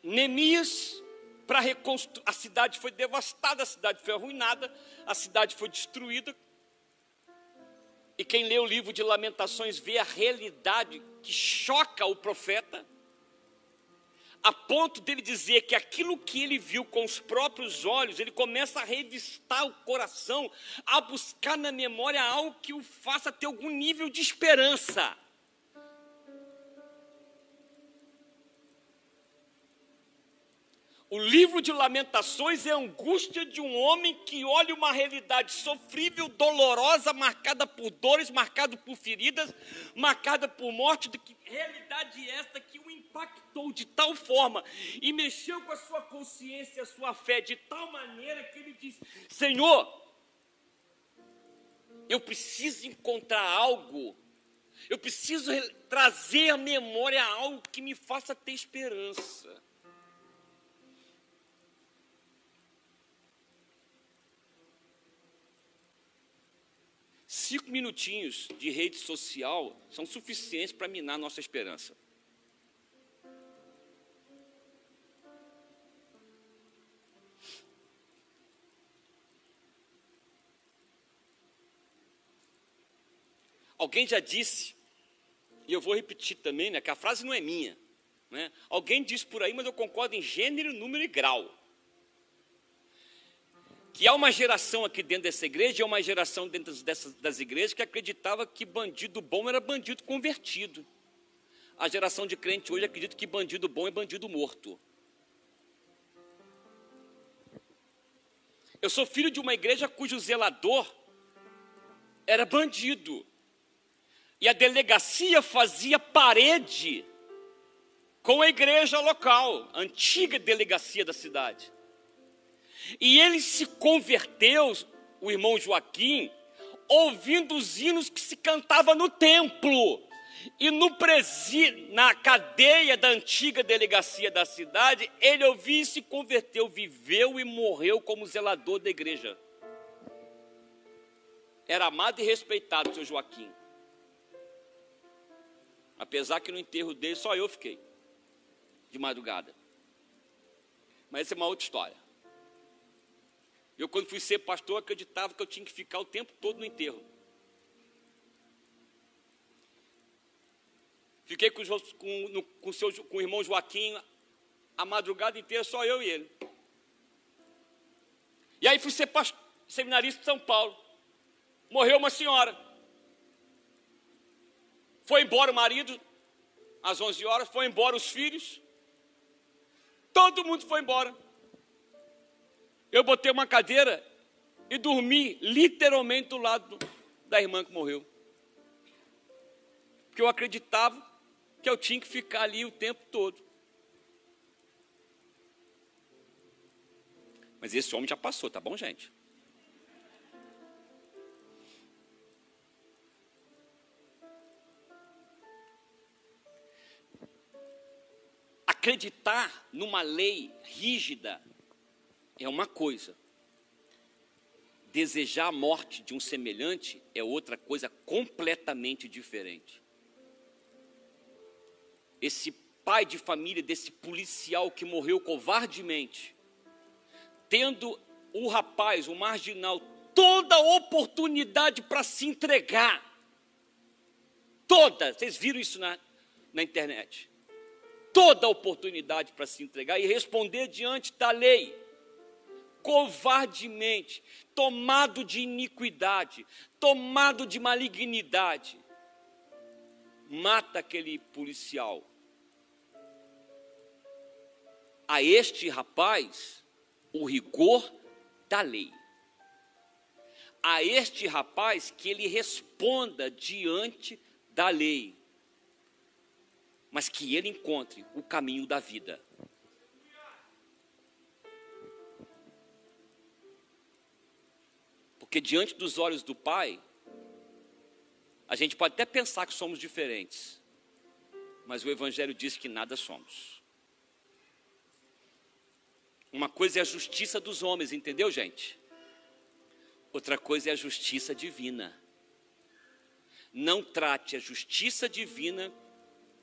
Neemias para reconstruir. A cidade foi devastada, a cidade foi arruinada, a cidade foi destruída. E quem lê o livro de Lamentações vê a realidade que choca o profeta, a ponto dele dizer que aquilo que ele viu com os próprios olhos, ele começa a revistar o coração, a buscar na memória algo que o faça ter algum nível de esperança. O livro de Lamentações é a angústia de um homem que olha uma realidade sofrível, dolorosa, marcada por dores, marcada por feridas, marcada por morte, de que realidade esta que o impactou de tal forma e mexeu com a sua consciência, a sua fé de tal maneira que ele diz: Senhor, eu preciso encontrar algo, eu preciso trazer à memória algo que me faça ter esperança. Cinco minutinhos de rede social são suficientes para minar nossa esperança. Alguém já disse, e eu vou repetir também, né, que a frase não é minha, Né? Alguém disse por aí, mas eu concordo em gênero, número e grau. Que há uma geração aqui dentro dessa igreja, e uma geração dentro dessas, das igrejas que acreditava que bandido bom era bandido convertido. A geração de crente hoje acredita que bandido bom é bandido morto. Eu sou filho de uma igreja cujo zelador era bandido. E a delegacia fazia parede com a igreja local, a antiga delegacia da cidade. E ele se converteu, o irmão Joaquim, ouvindo os hinos que se cantava no templo. E no presi, na cadeia da antiga delegacia da cidade, ele ouviu e se converteu, viveu e morreu como zelador da igreja. Era amado e respeitado, seu Joaquim. Apesar que no enterro dele só eu fiquei, de madrugada. Mas essa é uma outra história. Eu, quando fui ser pastor, acreditava que eu tinha que ficar o tempo todo no enterro. Fiquei com, com, no, com, seu, com o irmão Joaquim a madrugada inteira, só eu e ele. E aí fui ser pastor, seminarista de São Paulo. Morreu uma senhora. Foi embora o marido, às 11 horas, foi embora os filhos. Todo mundo foi embora. Eu botei uma cadeira e dormi literalmente do lado da irmã que morreu. Porque eu acreditava que eu tinha que ficar ali o tempo todo. Mas esse homem já passou, tá bom, gente? Acreditar numa lei rígida é uma coisa. Desejar a morte de um semelhante é outra coisa completamente diferente. Esse pai de família desse policial que morreu covardemente, tendo o rapaz, o marginal, toda a oportunidade para se entregar. Toda, vocês viram isso na, na internet. Toda a oportunidade para se entregar e responder diante da lei covardemente, tomado de iniquidade, tomado de malignidade, mata aquele policial. A este rapaz, o rigor da lei. A este rapaz que ele responda diante da lei, mas que ele encontre o caminho da vida. Porque diante dos olhos do Pai, a gente pode até pensar que somos diferentes, mas o Evangelho diz que nada somos. Uma coisa é a justiça dos homens, entendeu, gente? Outra coisa é a justiça divina. Não trate a justiça divina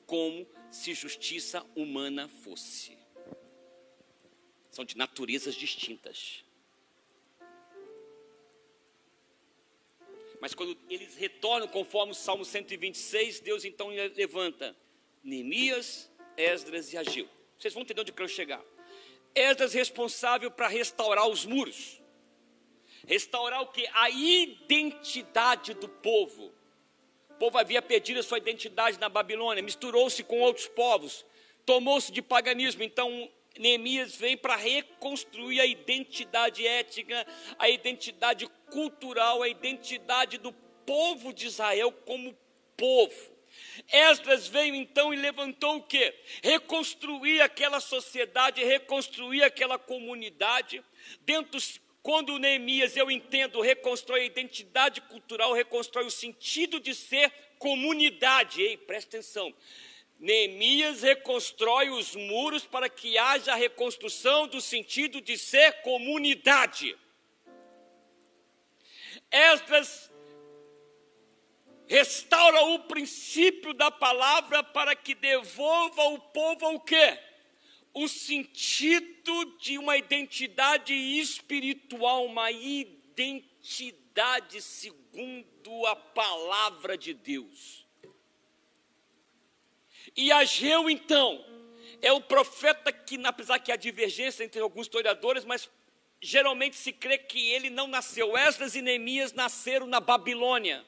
como se justiça humana fosse. São de naturezas distintas. Mas quando eles retornam, conforme o Salmo 126, Deus então levanta Neemias, Esdras e Ageu. Vocês vão entender onde eu quero chegar. Esdras responsável para restaurar os muros. Restaurar o que? A identidade do povo. O povo havia perdido a sua identidade na Babilônia, misturou-se com outros povos, tomou-se de paganismo. Então, Neemias vem para reconstruir a identidade étnica, a identidade cultural, a identidade do povo de Israel como povo. Esdras veio então e levantou o que? Reconstruir aquela sociedade, reconstruir aquela comunidade. Dentro, quando Neemias, eu entendo, reconstrói a identidade cultural, reconstrói o sentido de ser comunidade. Ei, presta atenção. Neemias reconstrói os muros para que haja a reconstrução do sentido de ser comunidade. Esdras restaura o princípio da palavra para que devolva ao povo o quê? O sentido de uma identidade espiritual, uma identidade segundo a palavra de Deus. E Ageu, então, é o profeta que, apesar que há divergência entre alguns historiadores, mas geralmente se crê que ele não nasceu. Esdras e Neemias nasceram na Babilônia.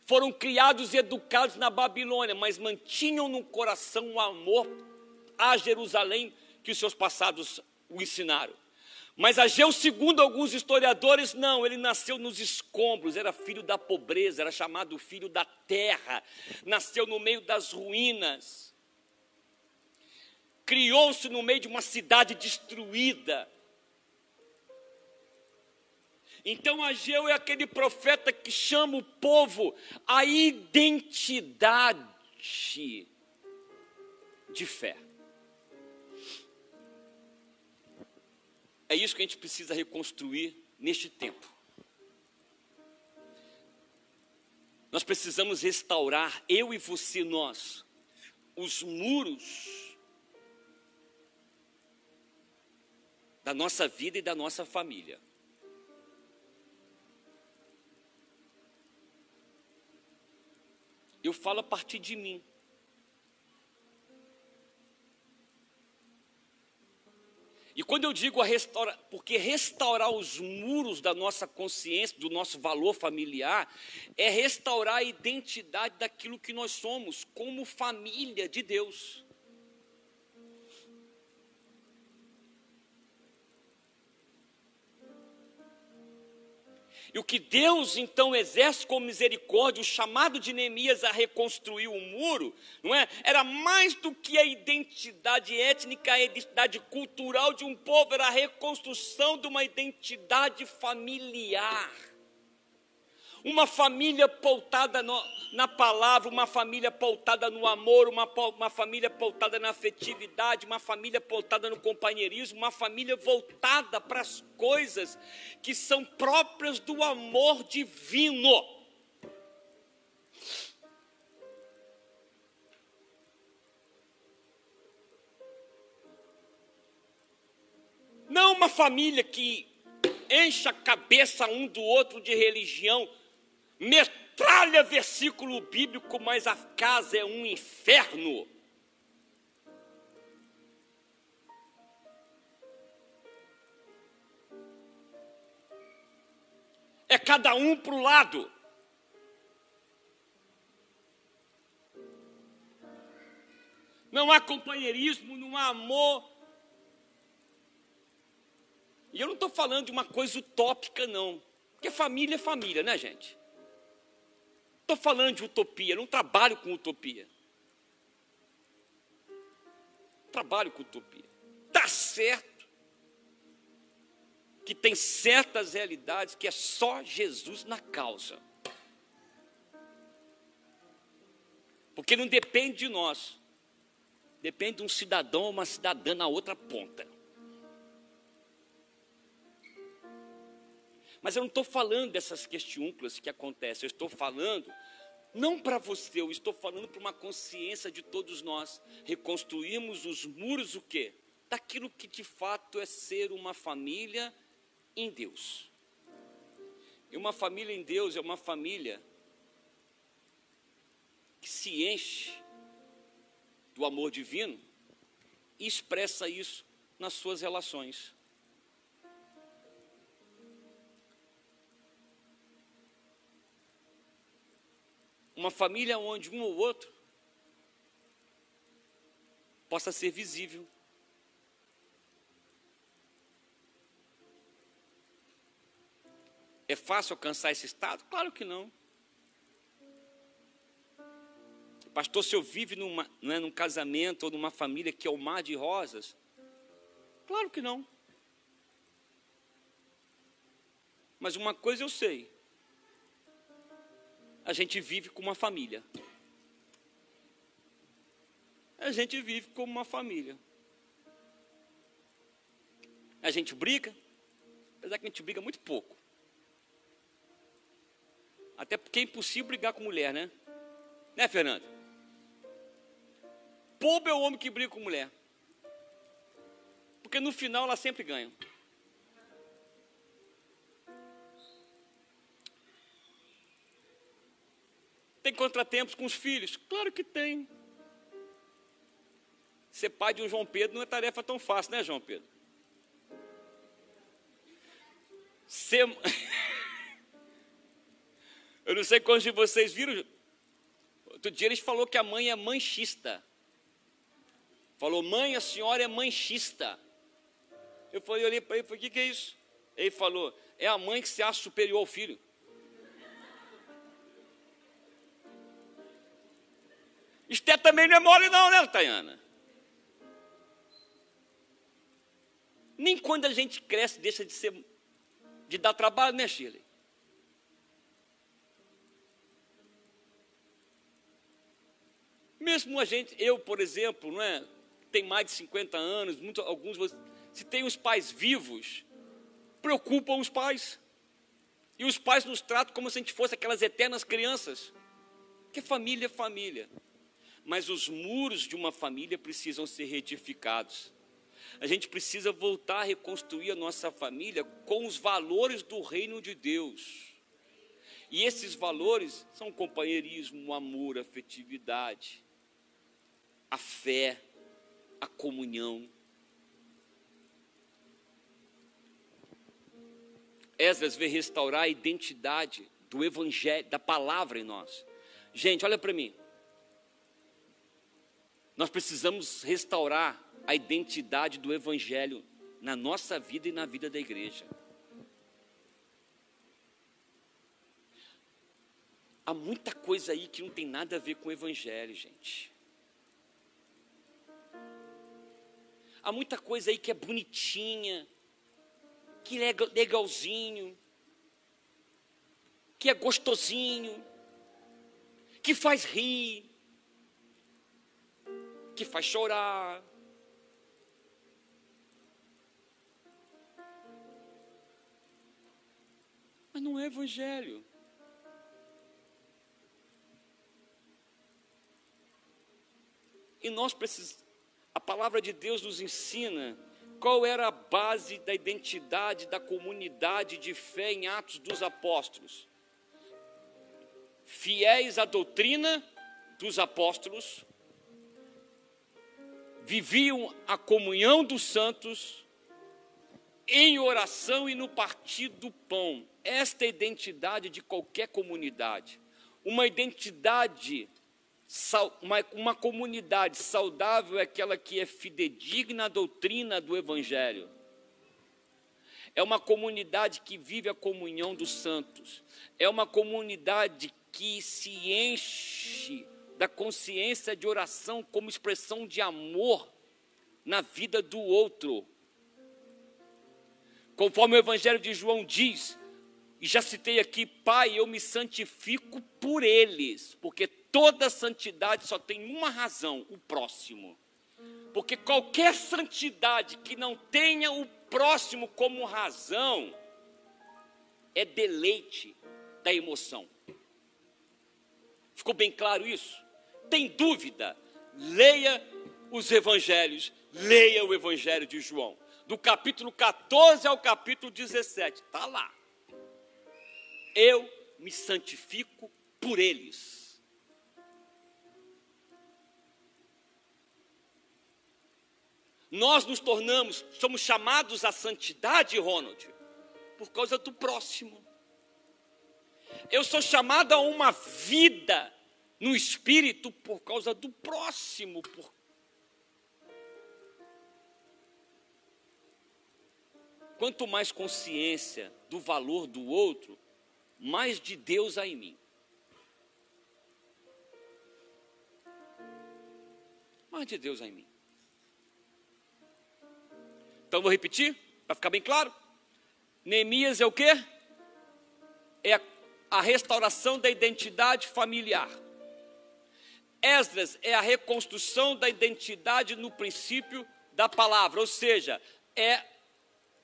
Foram criados e educados na Babilônia, mas mantinham no coração o amor a Jerusalém que os seus passados o ensinaram. Mas Ageu, segundo alguns historiadores, não, ele nasceu nos escombros, era filho da pobreza, era chamado filho da terra, nasceu no meio das ruínas, criou-se no meio de uma cidade destruída. Então Ageu é aquele profeta que chama o povo à identidade de fé. É isso que a gente precisa reconstruir neste tempo. Nós precisamos restaurar, eu e você, nós, os muros da nossa vida e da nossa família. Eu falo a partir de mim. E quando eu digo a restaurar, porque restaurar os muros da nossa consciência, do nosso valor familiar, é restaurar a identidade daquilo que nós somos como família de Deus. E o que Deus então exerce com misericórdia, o chamado de Neemias a reconstruir o muro, não é? Era mais do que a identidade étnica, a identidade cultural de um povo, era a reconstrução de uma identidade familiar uma família pautada no, na palavra, uma família pautada no amor, uma, uma família pautada na afetividade, uma família pautada no companheirismo, uma família voltada para as coisas que são próprias do amor divino. Não uma família que enche a cabeça um do outro de religião, metralha versículo bíblico, mas a casa é um inferno. É cada um para o lado. Não há companheirismo, não há amor. E eu não estou falando de uma coisa utópica, não. Porque família é família, né, gente? Estou falando de utopia, não trabalho com utopia. Trabalho com utopia. Está certo que tem certas realidades que é só Jesus na causa. Porque não depende de nós. Depende de um cidadão ou uma cidadã na outra ponta. Mas eu não estou falando dessas questiúnculas que acontecem, eu estou falando não para você, eu estou falando para uma consciência de todos nós. Reconstruirmos os muros o quê? Daquilo que de fato é ser uma família em Deus. E uma família em Deus é uma família que se enche do amor divino e expressa isso nas suas relações. Uma família onde um ou outro possa ser visível. É fácil alcançar esse estado? Claro que não. Pastor, se eu vivo numa, não é, num casamento ou numa família que é o mar de rosas? Claro que não. Mas uma coisa eu sei: a gente vive como uma família. A gente vive como uma família. A gente briga, apesar que a gente briga muito pouco. Até porque é impossível brigar com mulher, né? Né, Fernando? Pobre é o homem que briga com mulher. Porque no final ela sempre ganha. Tem contratempos com os filhos? Claro que tem. Ser pai de um João Pedro não é tarefa tão fácil, né, João Pedro? Ser. Eu não sei quantos de vocês viram. Outro dia eles falou que a mãe é manchista. Falou, mãe, a senhora é manchista. Eu falei, olhei para ele e falei, o que, que é isso? Ele falou, é a mãe que se acha superior ao filho. Esté também não é mole não, né, Tayana? Nem quando a gente cresce deixa de ser de dar trabalho, né, Shirley? Mesmo a gente, eu, por exemplo, não é, tem mais de 50 anos, muito, alguns, se tem os pais vivos, preocupam os pais. E os pais nos tratam como se a gente fosse aquelas eternas crianças. Que família é família. Mas os muros de uma família precisam ser retificados. A gente precisa voltar a reconstruir a nossa família com os valores do reino de Deus. E esses valores são companheirismo, amor, afetividade a fé, a comunhão. Esdras veio restaurar a identidade do evangelho, da palavra em nós. Gente, olha para mim. Nós precisamos restaurar a identidade do evangelho na nossa vida e na vida da igreja. Há muita coisa aí que não tem nada a ver com o evangelho, gente. Há muita coisa aí que é bonitinha, que é legalzinho, que é gostosinho, que faz rir, que faz chorar. Mas não é evangelho. E nós precisamos a palavra de Deus nos ensina qual era a base da identidade da comunidade de fé em Atos dos Apóstolos. Fiéis à doutrina dos apóstolos, viviam a comunhão dos santos em oração e no partir do pão. Esta é a identidade de qualquer comunidade. Uma identidade uma, uma comunidade saudável é aquela que é fidedigna à doutrina do Evangelho. É uma comunidade que vive a comunhão dos santos. É uma comunidade que se enche da consciência de oração como expressão de amor na vida do outro. Conforme o Evangelho de João diz, e já citei aqui, Pai, eu me santifico por eles, porque toda santidade só tem uma razão: o próximo. Porque qualquer santidade que não tenha o próximo como razão é deleite da emoção. Ficou bem claro isso? Tem dúvida? Leia os evangelhos, leia o evangelho de João, do capítulo 14 ao capítulo 17, está lá. Eu me santifico por eles. Nós nos tornamos, somos chamados à santidade, Ronald, por causa do próximo. Eu sou chamado a uma vida no espírito por causa do próximo. Por... Quanto mais consciência do valor do outro, mais de Deus há em mim. Mais de Deus há em mim. Então vou repetir, para ficar bem claro. Neemias é o quê? É a restauração da identidade familiar. Esdras é a reconstrução da identidade no princípio da palavra, ou seja, é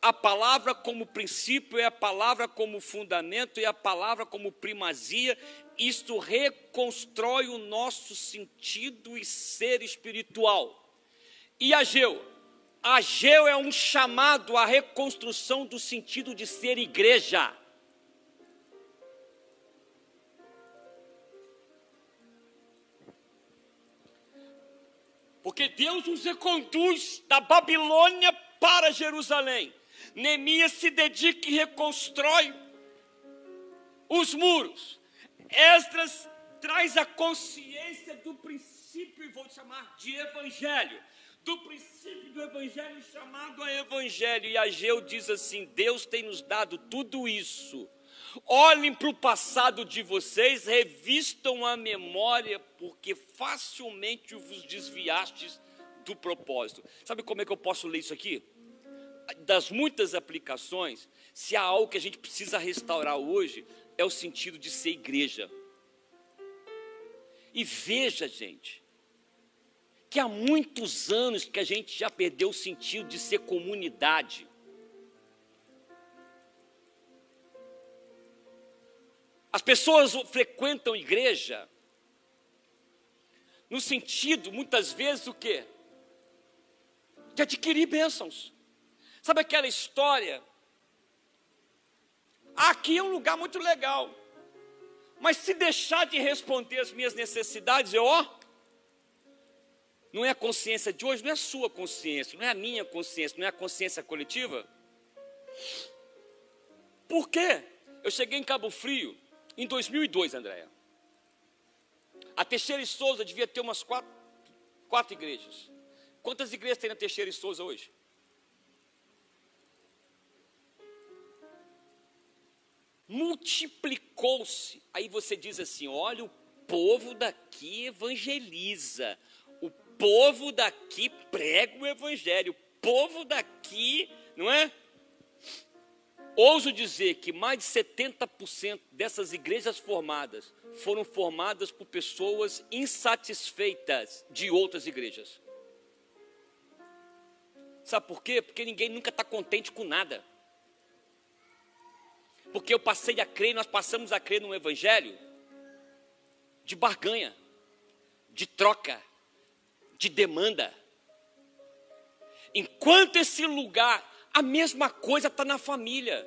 a palavra como princípio, é a palavra como fundamento, é a palavra como primazia. Isto reconstrói o nosso sentido e ser espiritual. E Ageu, Ageu é um chamado à reconstrução do sentido de ser igreja. Porque Deus nos reconduz da Babilônia para Jerusalém. Neemias se dedica e reconstrói os muros. Esdras traz a consciência do princípio, vou chamar de evangelho, do princípio do evangelho chamado a evangelho. E Ageu diz assim: Deus tem nos dado tudo isso. Olhem para o passado de vocês, revistam a memória, porque facilmente vos desviastes do propósito. Sabe como é que eu posso ler isso aqui? Das muitas aplicações, se há algo que a gente precisa restaurar hoje, é o sentido de ser igreja. E veja, gente, que há muitos anos que a gente já perdeu o sentido de ser comunidade. As pessoas frequentam igreja no sentido, muitas vezes, o quê? De adquirir bênçãos. Sabe aquela história? Aqui é um lugar muito legal. Mas se deixar de responder as minhas necessidades, eu, ó, não é a consciência de hoje, não é a sua consciência, não é a minha consciência, não é a consciência coletiva. Por quê? Eu cheguei em Cabo Frio em 2002, Andréia. A Teixeira e Souza devia ter umas quatro, quatro igrejas. Quantas igrejas tem na Teixeira e Souza hoje? multiplicou-se. Aí você diz assim: olha, o povo daqui evangeliza, o povo daqui prega o evangelho, o povo daqui, não é? Ouso dizer que mais de 70% dessas igrejas formadas foram formadas por pessoas insatisfeitas de outras igrejas. Sabe por quê? Porque ninguém nunca está contente com nada. Porque eu passei a crer, nós passamos a crer no Evangelho de barganha, de troca, de demanda. Enquanto esse lugar, a mesma coisa está na família.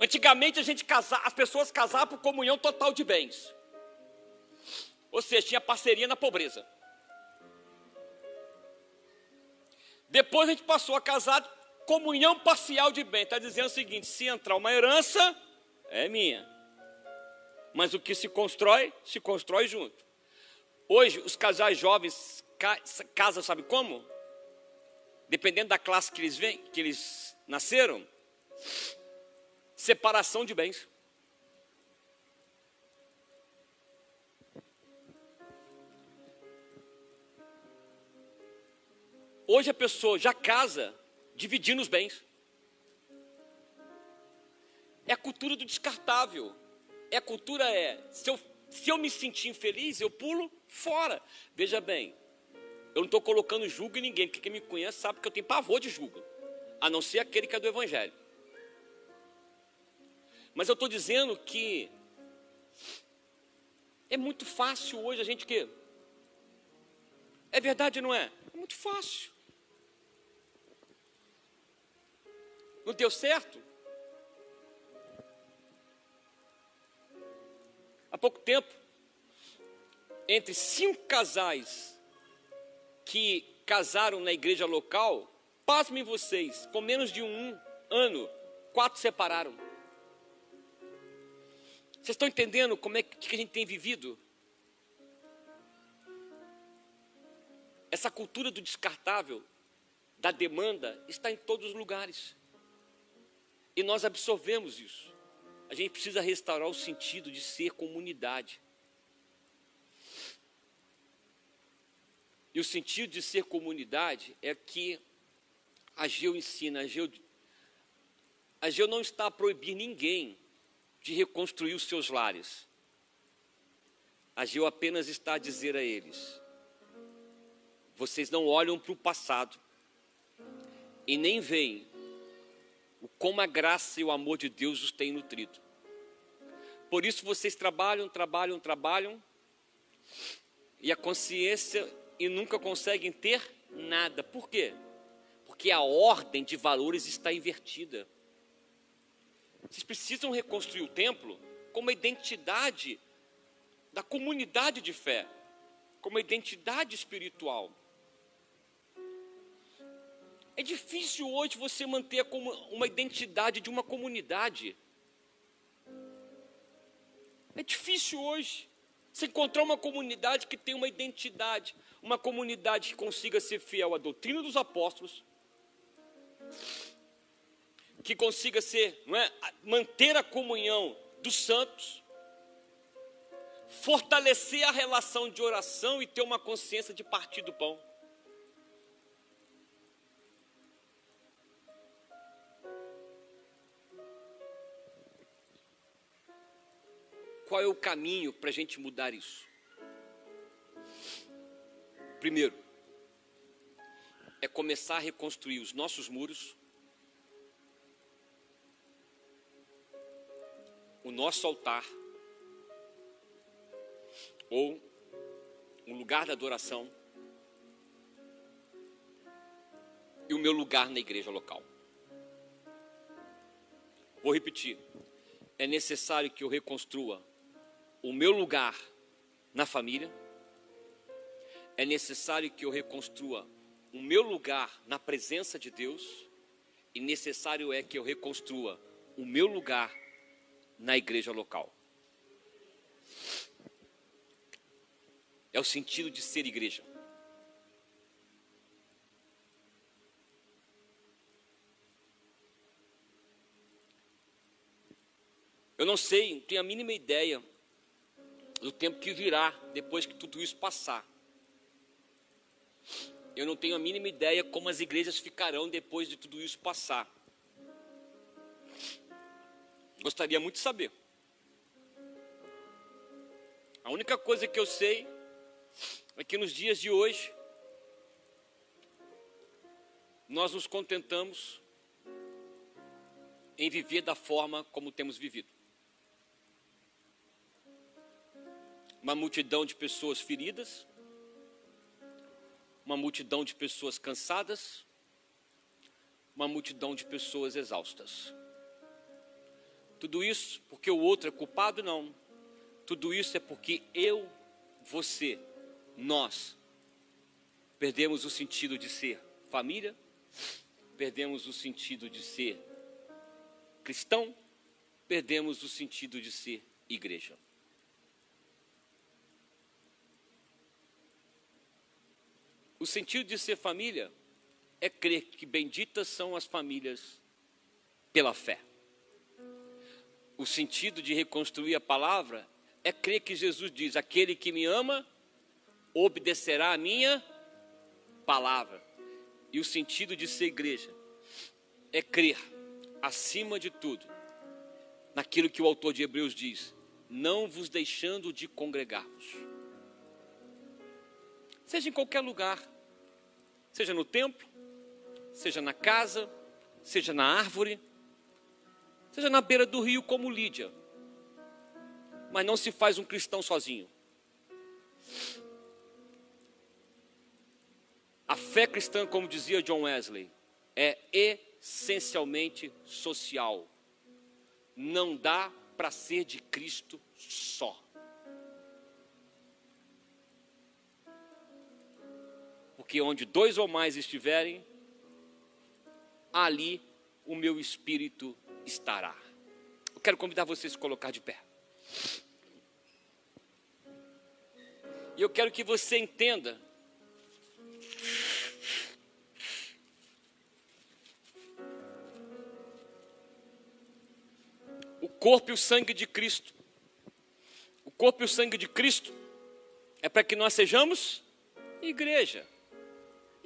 Antigamente a gente casava, as pessoas casavam por comunhão total de bens. Ou seja, tinha parceria na pobreza. Depois a gente passou a casar comunhão parcial de bem. Está dizendo o seguinte: se entrar uma herança, é minha. Mas o que se constrói, se constrói junto. Hoje, os casais jovens casam, sabe como? Dependendo da classe que eles vêm, que eles nasceram, separação de bens. Hoje a pessoa já casa dividindo os bens. É a cultura do descartável. É a cultura é, se eu, se eu me sentir infeliz, eu pulo fora. Veja bem, eu não estou colocando julgo em ninguém, porque quem me conhece sabe que eu tenho pavor de julgo, a não ser aquele que é do Evangelho. Mas eu estou dizendo que é muito fácil hoje a gente que. É verdade, não é? É muito fácil. Não deu certo? Há pouco tempo, entre cinco casais que casaram na igreja local, pasmem vocês, com menos de um ano, quatro separaram. Vocês estão entendendo como é que a gente tem vivido? Essa cultura do descartável, da demanda, está em todos os lugares. E nós absorvemos isso. A gente precisa restaurar o sentido de ser comunidade. E o sentido de ser comunidade é que Ageu ensina, Ageu, Ageu não está a proibir ninguém de reconstruir os seus lares. Ageu apenas está a dizer a eles: vocês não olham para o passado e nem veem o como a graça e o amor de Deus os têm nutrido. Por isso vocês trabalham, trabalham, trabalham, e a consciência e nunca conseguem ter nada. Por quê? Porque a ordem de valores está invertida. Vocês precisam reconstruir o templo como uma identidade da comunidade de fé, como identidade espiritual. É difícil hoje você manter uma identidade de uma comunidade. É difícil hoje você encontrar uma comunidade que tem uma identidade, uma comunidade que consiga ser fiel à doutrina dos apóstolos, que consiga ser, é, manter a comunhão dos santos, fortalecer a relação de oração e ter uma consciência de partir do pão. Qual é o caminho para a gente mudar isso? Primeiro, é começar a reconstruir os nossos muros, o nosso altar, ou um lugar da adoração, e o meu lugar na igreja local. Vou repetir. É necessário que eu reconstrua o meu lugar na família. É necessário que eu reconstrua o meu lugar na presença de Deus. E necessário é que eu reconstrua o meu lugar na igreja local. É o sentido de ser igreja. Eu não sei, não tenho a mínima ideia do tempo que virá depois que tudo isso passar. Eu não tenho a mínima ideia como as igrejas ficarão depois de tudo isso passar. Gostaria muito de saber. A única coisa que eu sei é que nos dias de hoje nós nos contentamos em viver da forma como temos vivido. Uma multidão de pessoas feridas, uma multidão de pessoas cansadas, uma multidão de pessoas exaustas. Tudo isso porque o outro é culpado? Não. Tudo isso é porque eu, você, nós perdemos o sentido de ser família, perdemos o sentido de ser cristão, perdemos o sentido de ser igreja. O sentido de ser família é crer que benditas são as famílias pela fé. O sentido de reconstruir a palavra é crer que Jesus diz: aquele que me ama obedecerá a minha palavra. E o sentido de ser igreja é crer, acima de tudo, naquilo que o autor de Hebreus diz: não vos deixando de congregar-vos seja em qualquer lugar, seja no templo, seja na casa, seja na árvore, seja na beira do rio, como Lídia. Mas não se faz um cristão sozinho. A fé cristã, como dizia John Wesley, é essencialmente social. Não dá para ser de Cristo só. Porque onde dois ou mais estiverem, ali o meu espírito estará. Eu quero convidar vocês a se colocar de pé. E eu quero que você entenda o corpo e o sangue de Cristo. O corpo e o sangue de Cristo é para que nós sejamos igreja.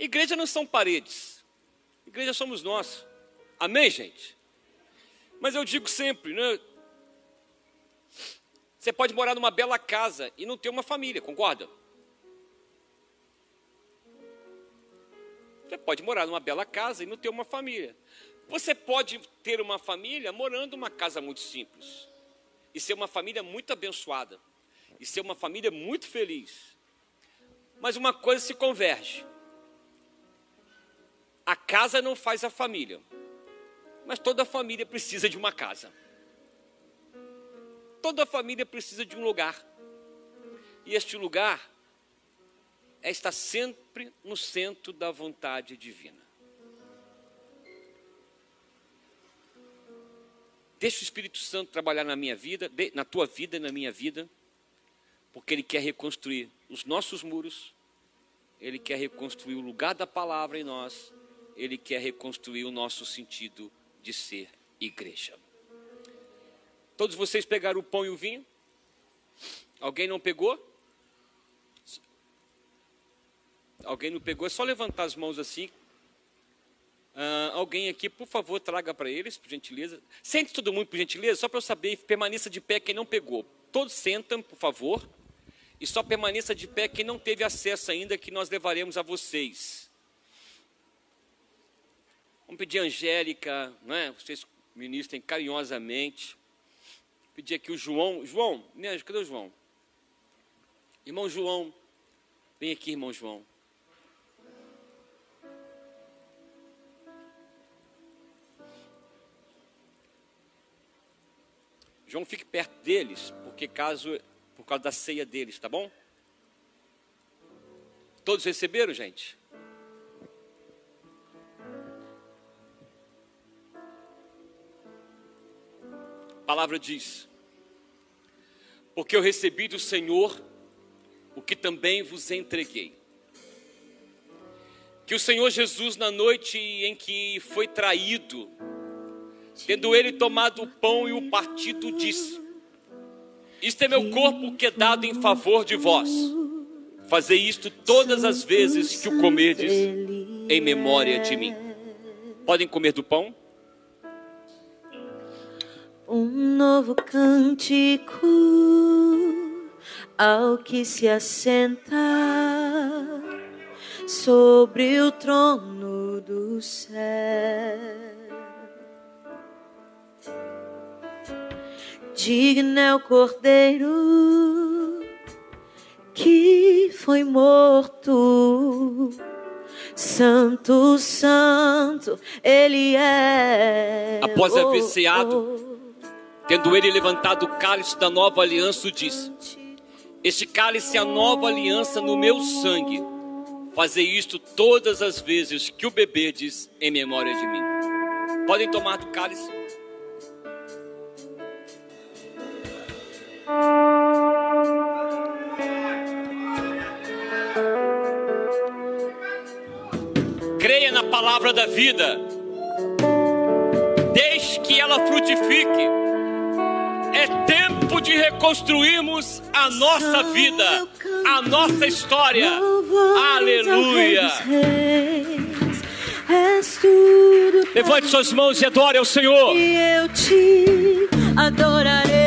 Igreja não são paredes. Igreja somos nós. Amém, gente? Mas eu digo sempre, né? Você pode morar numa bela casa e não ter uma família, concorda? Você pode morar numa bela casa e não ter uma família. Você pode ter uma família morando numa casa muito simples. E ser uma família muito abençoada. E ser uma família muito feliz. Mas uma coisa se converge. A casa não faz a família, mas toda família precisa de uma casa. Toda família precisa de um lugar. E este lugar é estar sempre no centro da vontade divina. Deixa o Espírito Santo trabalhar na minha vida, na tua vida e na minha vida, porque Ele quer reconstruir os nossos muros, Ele quer reconstruir o lugar da palavra em nós, Ele quer reconstruir o nosso sentido de ser igreja. Todos vocês pegaram o pão e o vinho? Alguém não pegou? Alguém não pegou? É só levantar as mãos assim. Uh, alguém aqui, por favor, traga para eles, por gentileza. Sente todo mundo, por gentileza, só para eu saber. Permaneça de pé quem não pegou. Todos sentam, por favor. E só permaneça de pé quem não teve acesso ainda, que nós levaremos a vocês. Vamos pedir a Angélica, não é? vocês ministrem carinhosamente. Pedir aqui o João. João, me ajuda, cadê o João? Irmão João, vem aqui, irmão João. João fique perto deles, porque caso por causa da ceia deles, tá bom? Todos receberam, gente? Palavra diz: Porque eu recebi do Senhor o que também vos entreguei. Que o Senhor Jesus, na noite em que foi traído, Tendo ele tomado o pão e o partido, disse: Isto é meu corpo que é dado em favor de vós. Fazei isto todas as vezes que o comerdes em memória de mim. Podem comer do pão? Um novo cântico ao que se assenta sobre o trono do céu. Digno é o cordeiro que foi morto. Santo, santo, ele é. Após haver ceado, tendo ele levantado o cálice da nova aliança, disse: Este cálice é a nova aliança no meu sangue. Fazei isto todas as vezes que o bebedes em memória de mim. Podem tomar do cálice. Creia na palavra da vida. Deixe que ela frutifique. Tempo de reconstruirmos a nossa vida, a nossa história. Aleluia. Levante suas mãos e adore ao Senhor. E eu te adorarei.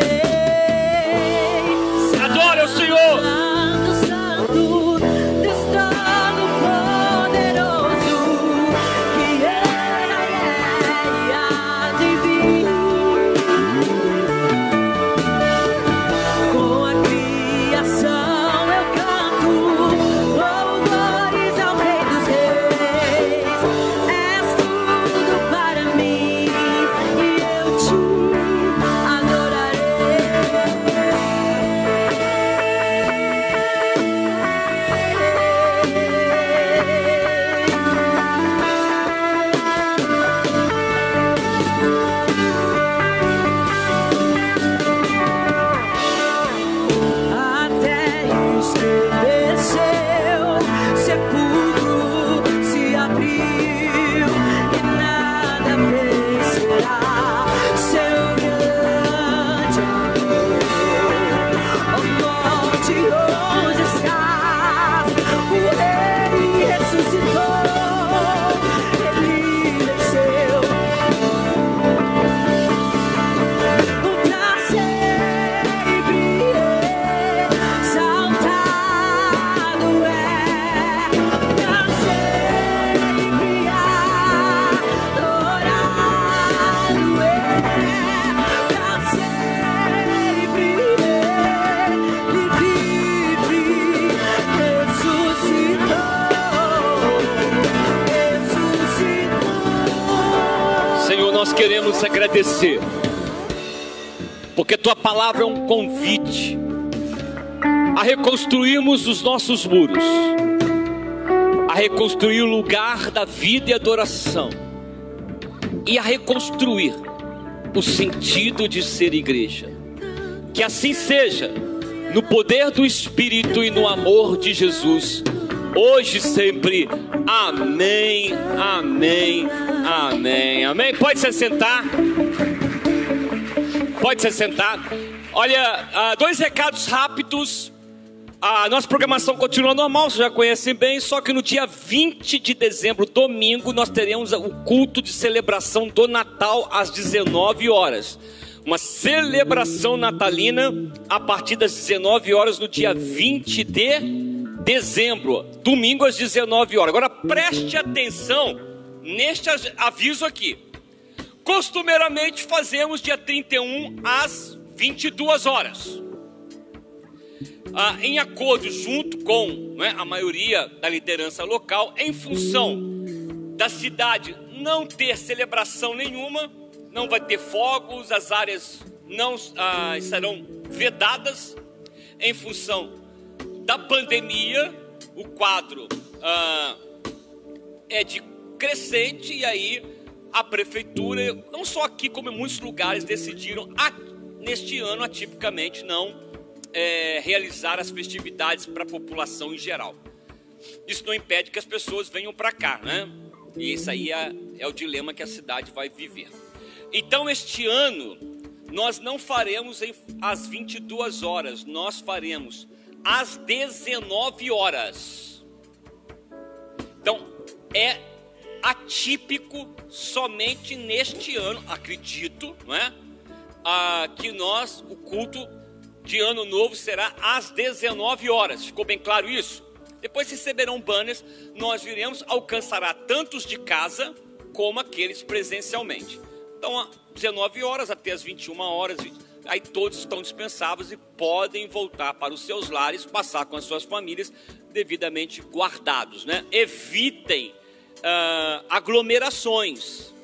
Agradecer, porque tua palavra é um convite a reconstruirmos os nossos muros, a reconstruir o lugar da vida e adoração e a reconstruir o sentido de ser igreja. Que assim seja, no poder do Espírito e no amor de Jesus, hoje e sempre. Amém, amém, amém, amém. Pode se sentar. Pode se sentar. Olha, ah, dois recados rápidos. A nossa programação continua normal, vocês já conhecem bem, só que no dia 20 de dezembro, domingo, nós teremos o culto de celebração do Natal às 19 horas. Uma celebração natalina a partir das 19 horas no dia 20 de dezembro, domingo às 19 horas. Agora preste atenção neste aviso aqui. Costumeiramente fazemos dia 31 às 22 horas ah, em acordo junto com né, a maioria da liderança local, em função da cidade não ter celebração nenhuma, não vai ter fogos, as áreas não ah, estarão vedadas, em função da pandemia, o quadro ah, é de crescente e aí a prefeitura, não só aqui como em muitos lugares, decidiram neste ano atipicamente não é, realizar as festividades para a população em geral. Isso não impede que as pessoas venham para cá, né? E isso aí é, é, o dilema que a cidade vai viver. Então, este ano, nós não faremos em, às 22 horas, nós faremos às 19 horas. Então, é atípico somente neste ano, acredito, não é? Ah, que nós, o culto de ano novo será às 19 horas. Ficou bem claro isso? Depois receberão banners, nós viremos, alcançará tantos de casa como aqueles presencialmente. Então, às 19 horas até as 21 horas, aí todos estão dispensáveis e podem voltar para os seus lares, passar com as suas famílias devidamente guardados, né? Evitem uh, aglomerações,